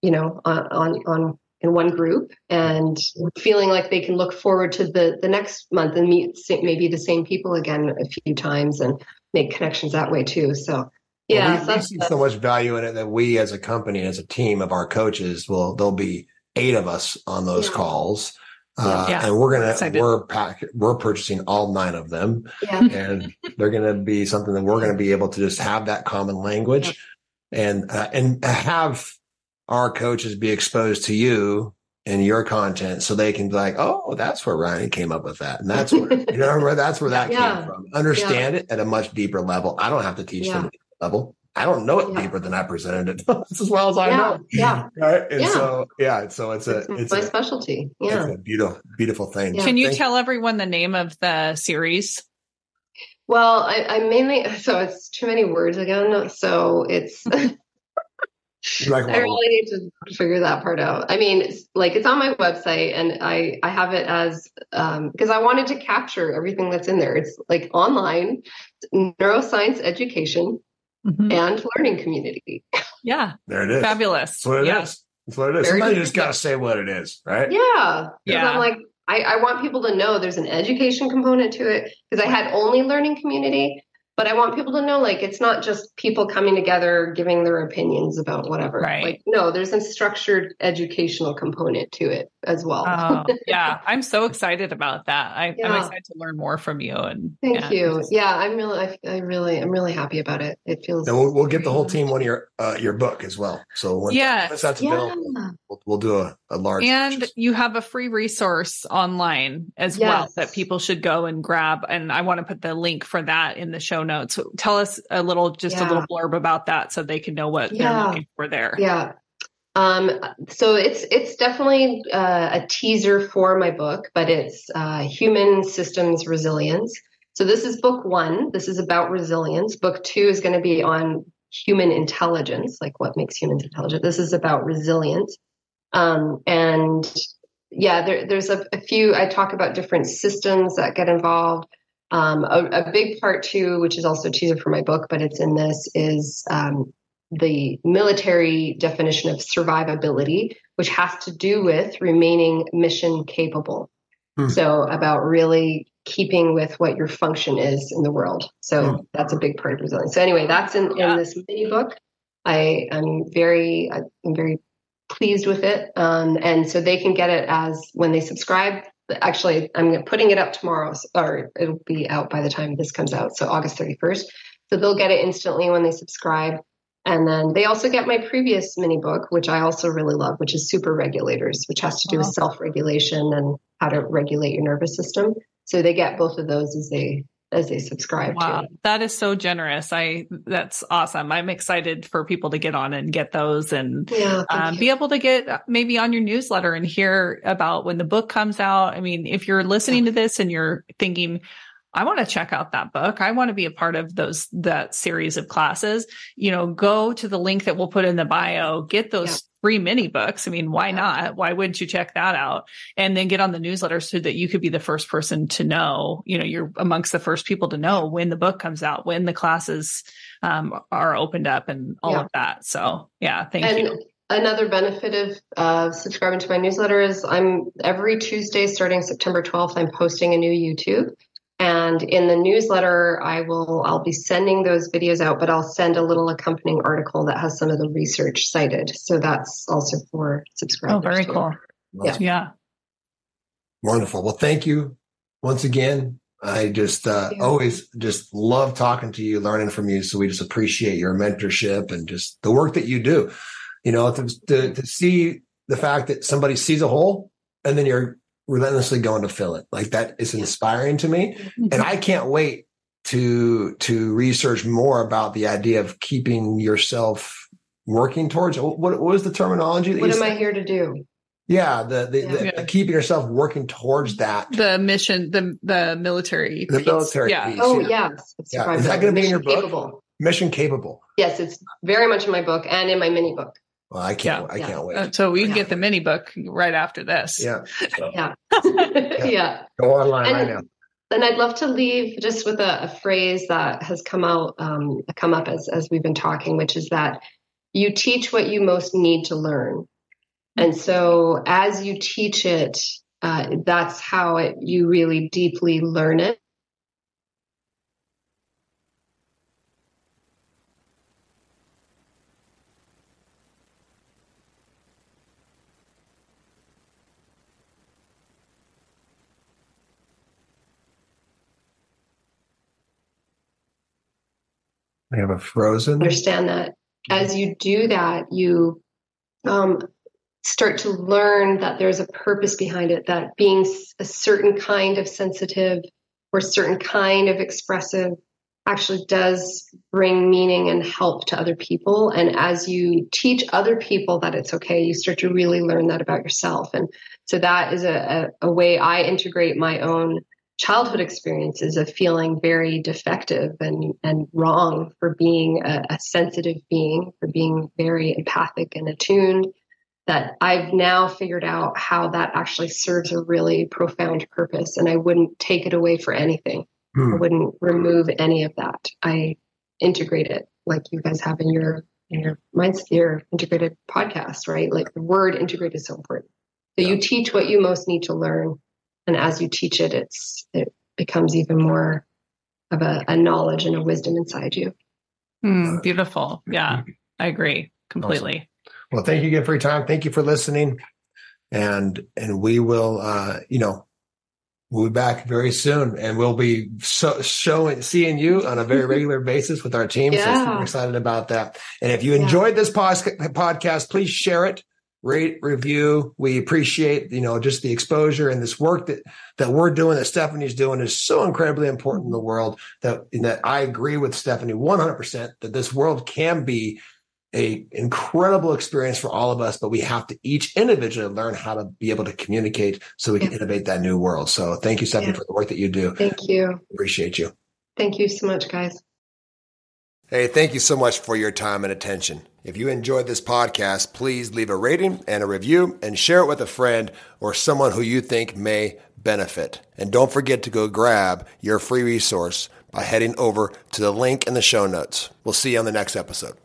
you know, on, on on in one group and feeling like they can look forward to the the next month and meet maybe the same people again a few times and make connections that way too. So yeah, well, we, we see so much value in it that we, as a company, as a team of our coaches, will they'll be eight of us on those yeah. calls. Uh, yeah. and we're gonna we're pack we're purchasing all nine of them, yeah. and they're gonna be something that we're gonna be able to just have that common language, and uh, and have our coaches be exposed to you and your content, so they can be like, oh, that's where Ryan came up with that, and that's where you know where that's where that came from. Understand it at a much deeper level. I don't have to teach them level. I don't know it yeah. deeper than I presented it as well as I yeah, know. Yeah. Right. And yeah. so, yeah. So it's a, it's, it's my a, specialty. Yeah. It's a beautiful, beautiful thing. Can you Thank tell everyone the name of the series? Well, I, I mainly, so it's too many words again. So it's, Like, I really need to figure that part out. I mean, like it's on my website, and I I have it as um, because I wanted to capture everything that's in there. It's like online neuroscience education mm-hmm. and learning community. Yeah, there it is. Fabulous. That's what it yeah. is. That's what it is. Somebody just got to say what it is, right? Yeah. Yeah. I'm like, I, I want people to know there's an education component to it because I had only learning community but I want people to know like it's not just people coming together giving their opinions about whatever. Right. Like no, there's a structured educational component to it as well. Oh, yeah, I'm so excited about that. I, am excited to learn more from you. And thank yeah, you. Yeah, I'm really, I, I, really, I'm really happy about it. It feels. And we'll, we'll get the whole team one of your uh, your book as well. So when yeah, that's available, yeah. we'll, we'll, do a, a large. And purchase. you have a free resource online as yes. well that people should go and grab. And I want to put the link for that in the show notes. Tell us a little, just yeah. a little blurb about that, so they can know what yeah. they're looking for there. Yeah. Um, so it's it's definitely uh, a teaser for my book, but it's uh, human systems resilience. So this is book one. This is about resilience. Book two is going to be on human intelligence, like what makes humans intelligent. This is about resilience, um, and yeah, there, there's a, a, few. I talk about different systems that get involved. Um, a, a, big part too, which is also teaser for my book, but it's in this, is um, the military definition of survivability, which has to do with remaining mission capable. Hmm. So, about really keeping with what your function is in the world. So, hmm. that's a big part of resilience. So, anyway, that's in, yeah. in this mini book. I am very, I'm very pleased with it. Um, and so they can get it as when they subscribe. Actually, I'm putting it up tomorrow, or it'll be out by the time this comes out. So, August 31st. So, they'll get it instantly when they subscribe. And then they also get my previous mini book, which I also really love, which is Super Regulators, which has to do wow. with oh. self regulation and how to regulate your nervous system. So they get both of those as they as they subscribe wow, to. That is so generous. I that's awesome. I'm excited for people to get on and get those and yeah, um, be able to get maybe on your newsletter and hear about when the book comes out. I mean, if you're listening to this and you're thinking, I want to check out that book. I want to be a part of those, that series of classes. You know, go to the link that we'll put in the bio, get those yeah. free mini books. I mean, why yeah. not? Why wouldn't you check that out? And then get on the newsletter so that you could be the first person to know, you know, you're amongst the first people to know when the book comes out, when the classes um, are opened up and all yeah. of that. So yeah, thank you. and- you another benefit of uh, subscribing to my newsletter is I'm every Tuesday starting September 12th, I'm posting a new YouTube. And in the newsletter, I will I'll be sending those videos out, but I'll send a little accompanying article that has some of the research cited. So that's also for subscribers. Oh, very too. cool. Yeah. yeah. Wonderful. Well, thank you once again. I just uh, always just love talking to you, learning from you. So we just appreciate your mentorship and just the work that you do. You know, to, to, to see the fact that somebody sees a hole and then you're relentlessly going to fill it. Like that is inspiring to me. Mm-hmm. And I can't wait to to research more about the idea of keeping yourself working towards what, what was the terminology what am said? i here to do yeah the the, yeah. the, the keeping yourself working towards that the mission the the military the piece. military yeah piece, oh yeah. yes yeah. is that going to be in your book capable. mission capable yes it's very much in my book and in my mini book well, I can't. Yeah. I can't wait. Uh, so we can get the mini book right after this. Yeah. So. Yeah. yeah. yeah. Go online and, right now. And I'd love to leave just with a, a phrase that has come out, um, come up as as we've been talking, which is that you teach what you most need to learn, and so as you teach it, uh, that's how it you really deeply learn it We have a frozen. Understand that as you do that, you um, start to learn that there's a purpose behind it, that being a certain kind of sensitive or certain kind of expressive actually does bring meaning and help to other people. And as you teach other people that it's okay, you start to really learn that about yourself. And so that is a, a, a way I integrate my own childhood experiences of feeling very defective and, and wrong for being a, a sensitive being, for being very empathic and attuned, that I've now figured out how that actually serves a really profound purpose. And I wouldn't take it away for anything. Hmm. I wouldn't remove any of that. I integrate it like you guys have in your in your MindSphere integrated podcast, right? Like the word integrate is so important. So yeah. you teach what you most need to learn and as you teach it it's it becomes even more of a, a knowledge and a wisdom inside you. Mm, beautiful. Yeah i agree completely. Awesome. well thank you again for your time. Thank you for listening. And and we will uh you know we'll be back very soon. And we'll be so, showing seeing you on a very regular basis with our team. Yeah. so we're excited about that. And if you enjoyed yeah. this podcast please share it rate, review. We appreciate, you know, just the exposure and this work that that we're doing, that Stefanie's doing is so incredibly important in the world that, that I agree with Stefanie 100% that this world can be a incredible experience for all of us, but we have to each individually learn how to be able to communicate so we can yeah. innovate that new world. So thank you, Stefanie, yeah. for the work that you do. Thank you. Appreciate you. Thank you so much, guys. Hey, thank you so much for your time and attention. If you enjoyed this podcast, please leave a rating and a review and share it with a friend or someone who you think may benefit. And don't forget to go grab your free resource by heading over to the link in the show notes. We'll see you on the next episode.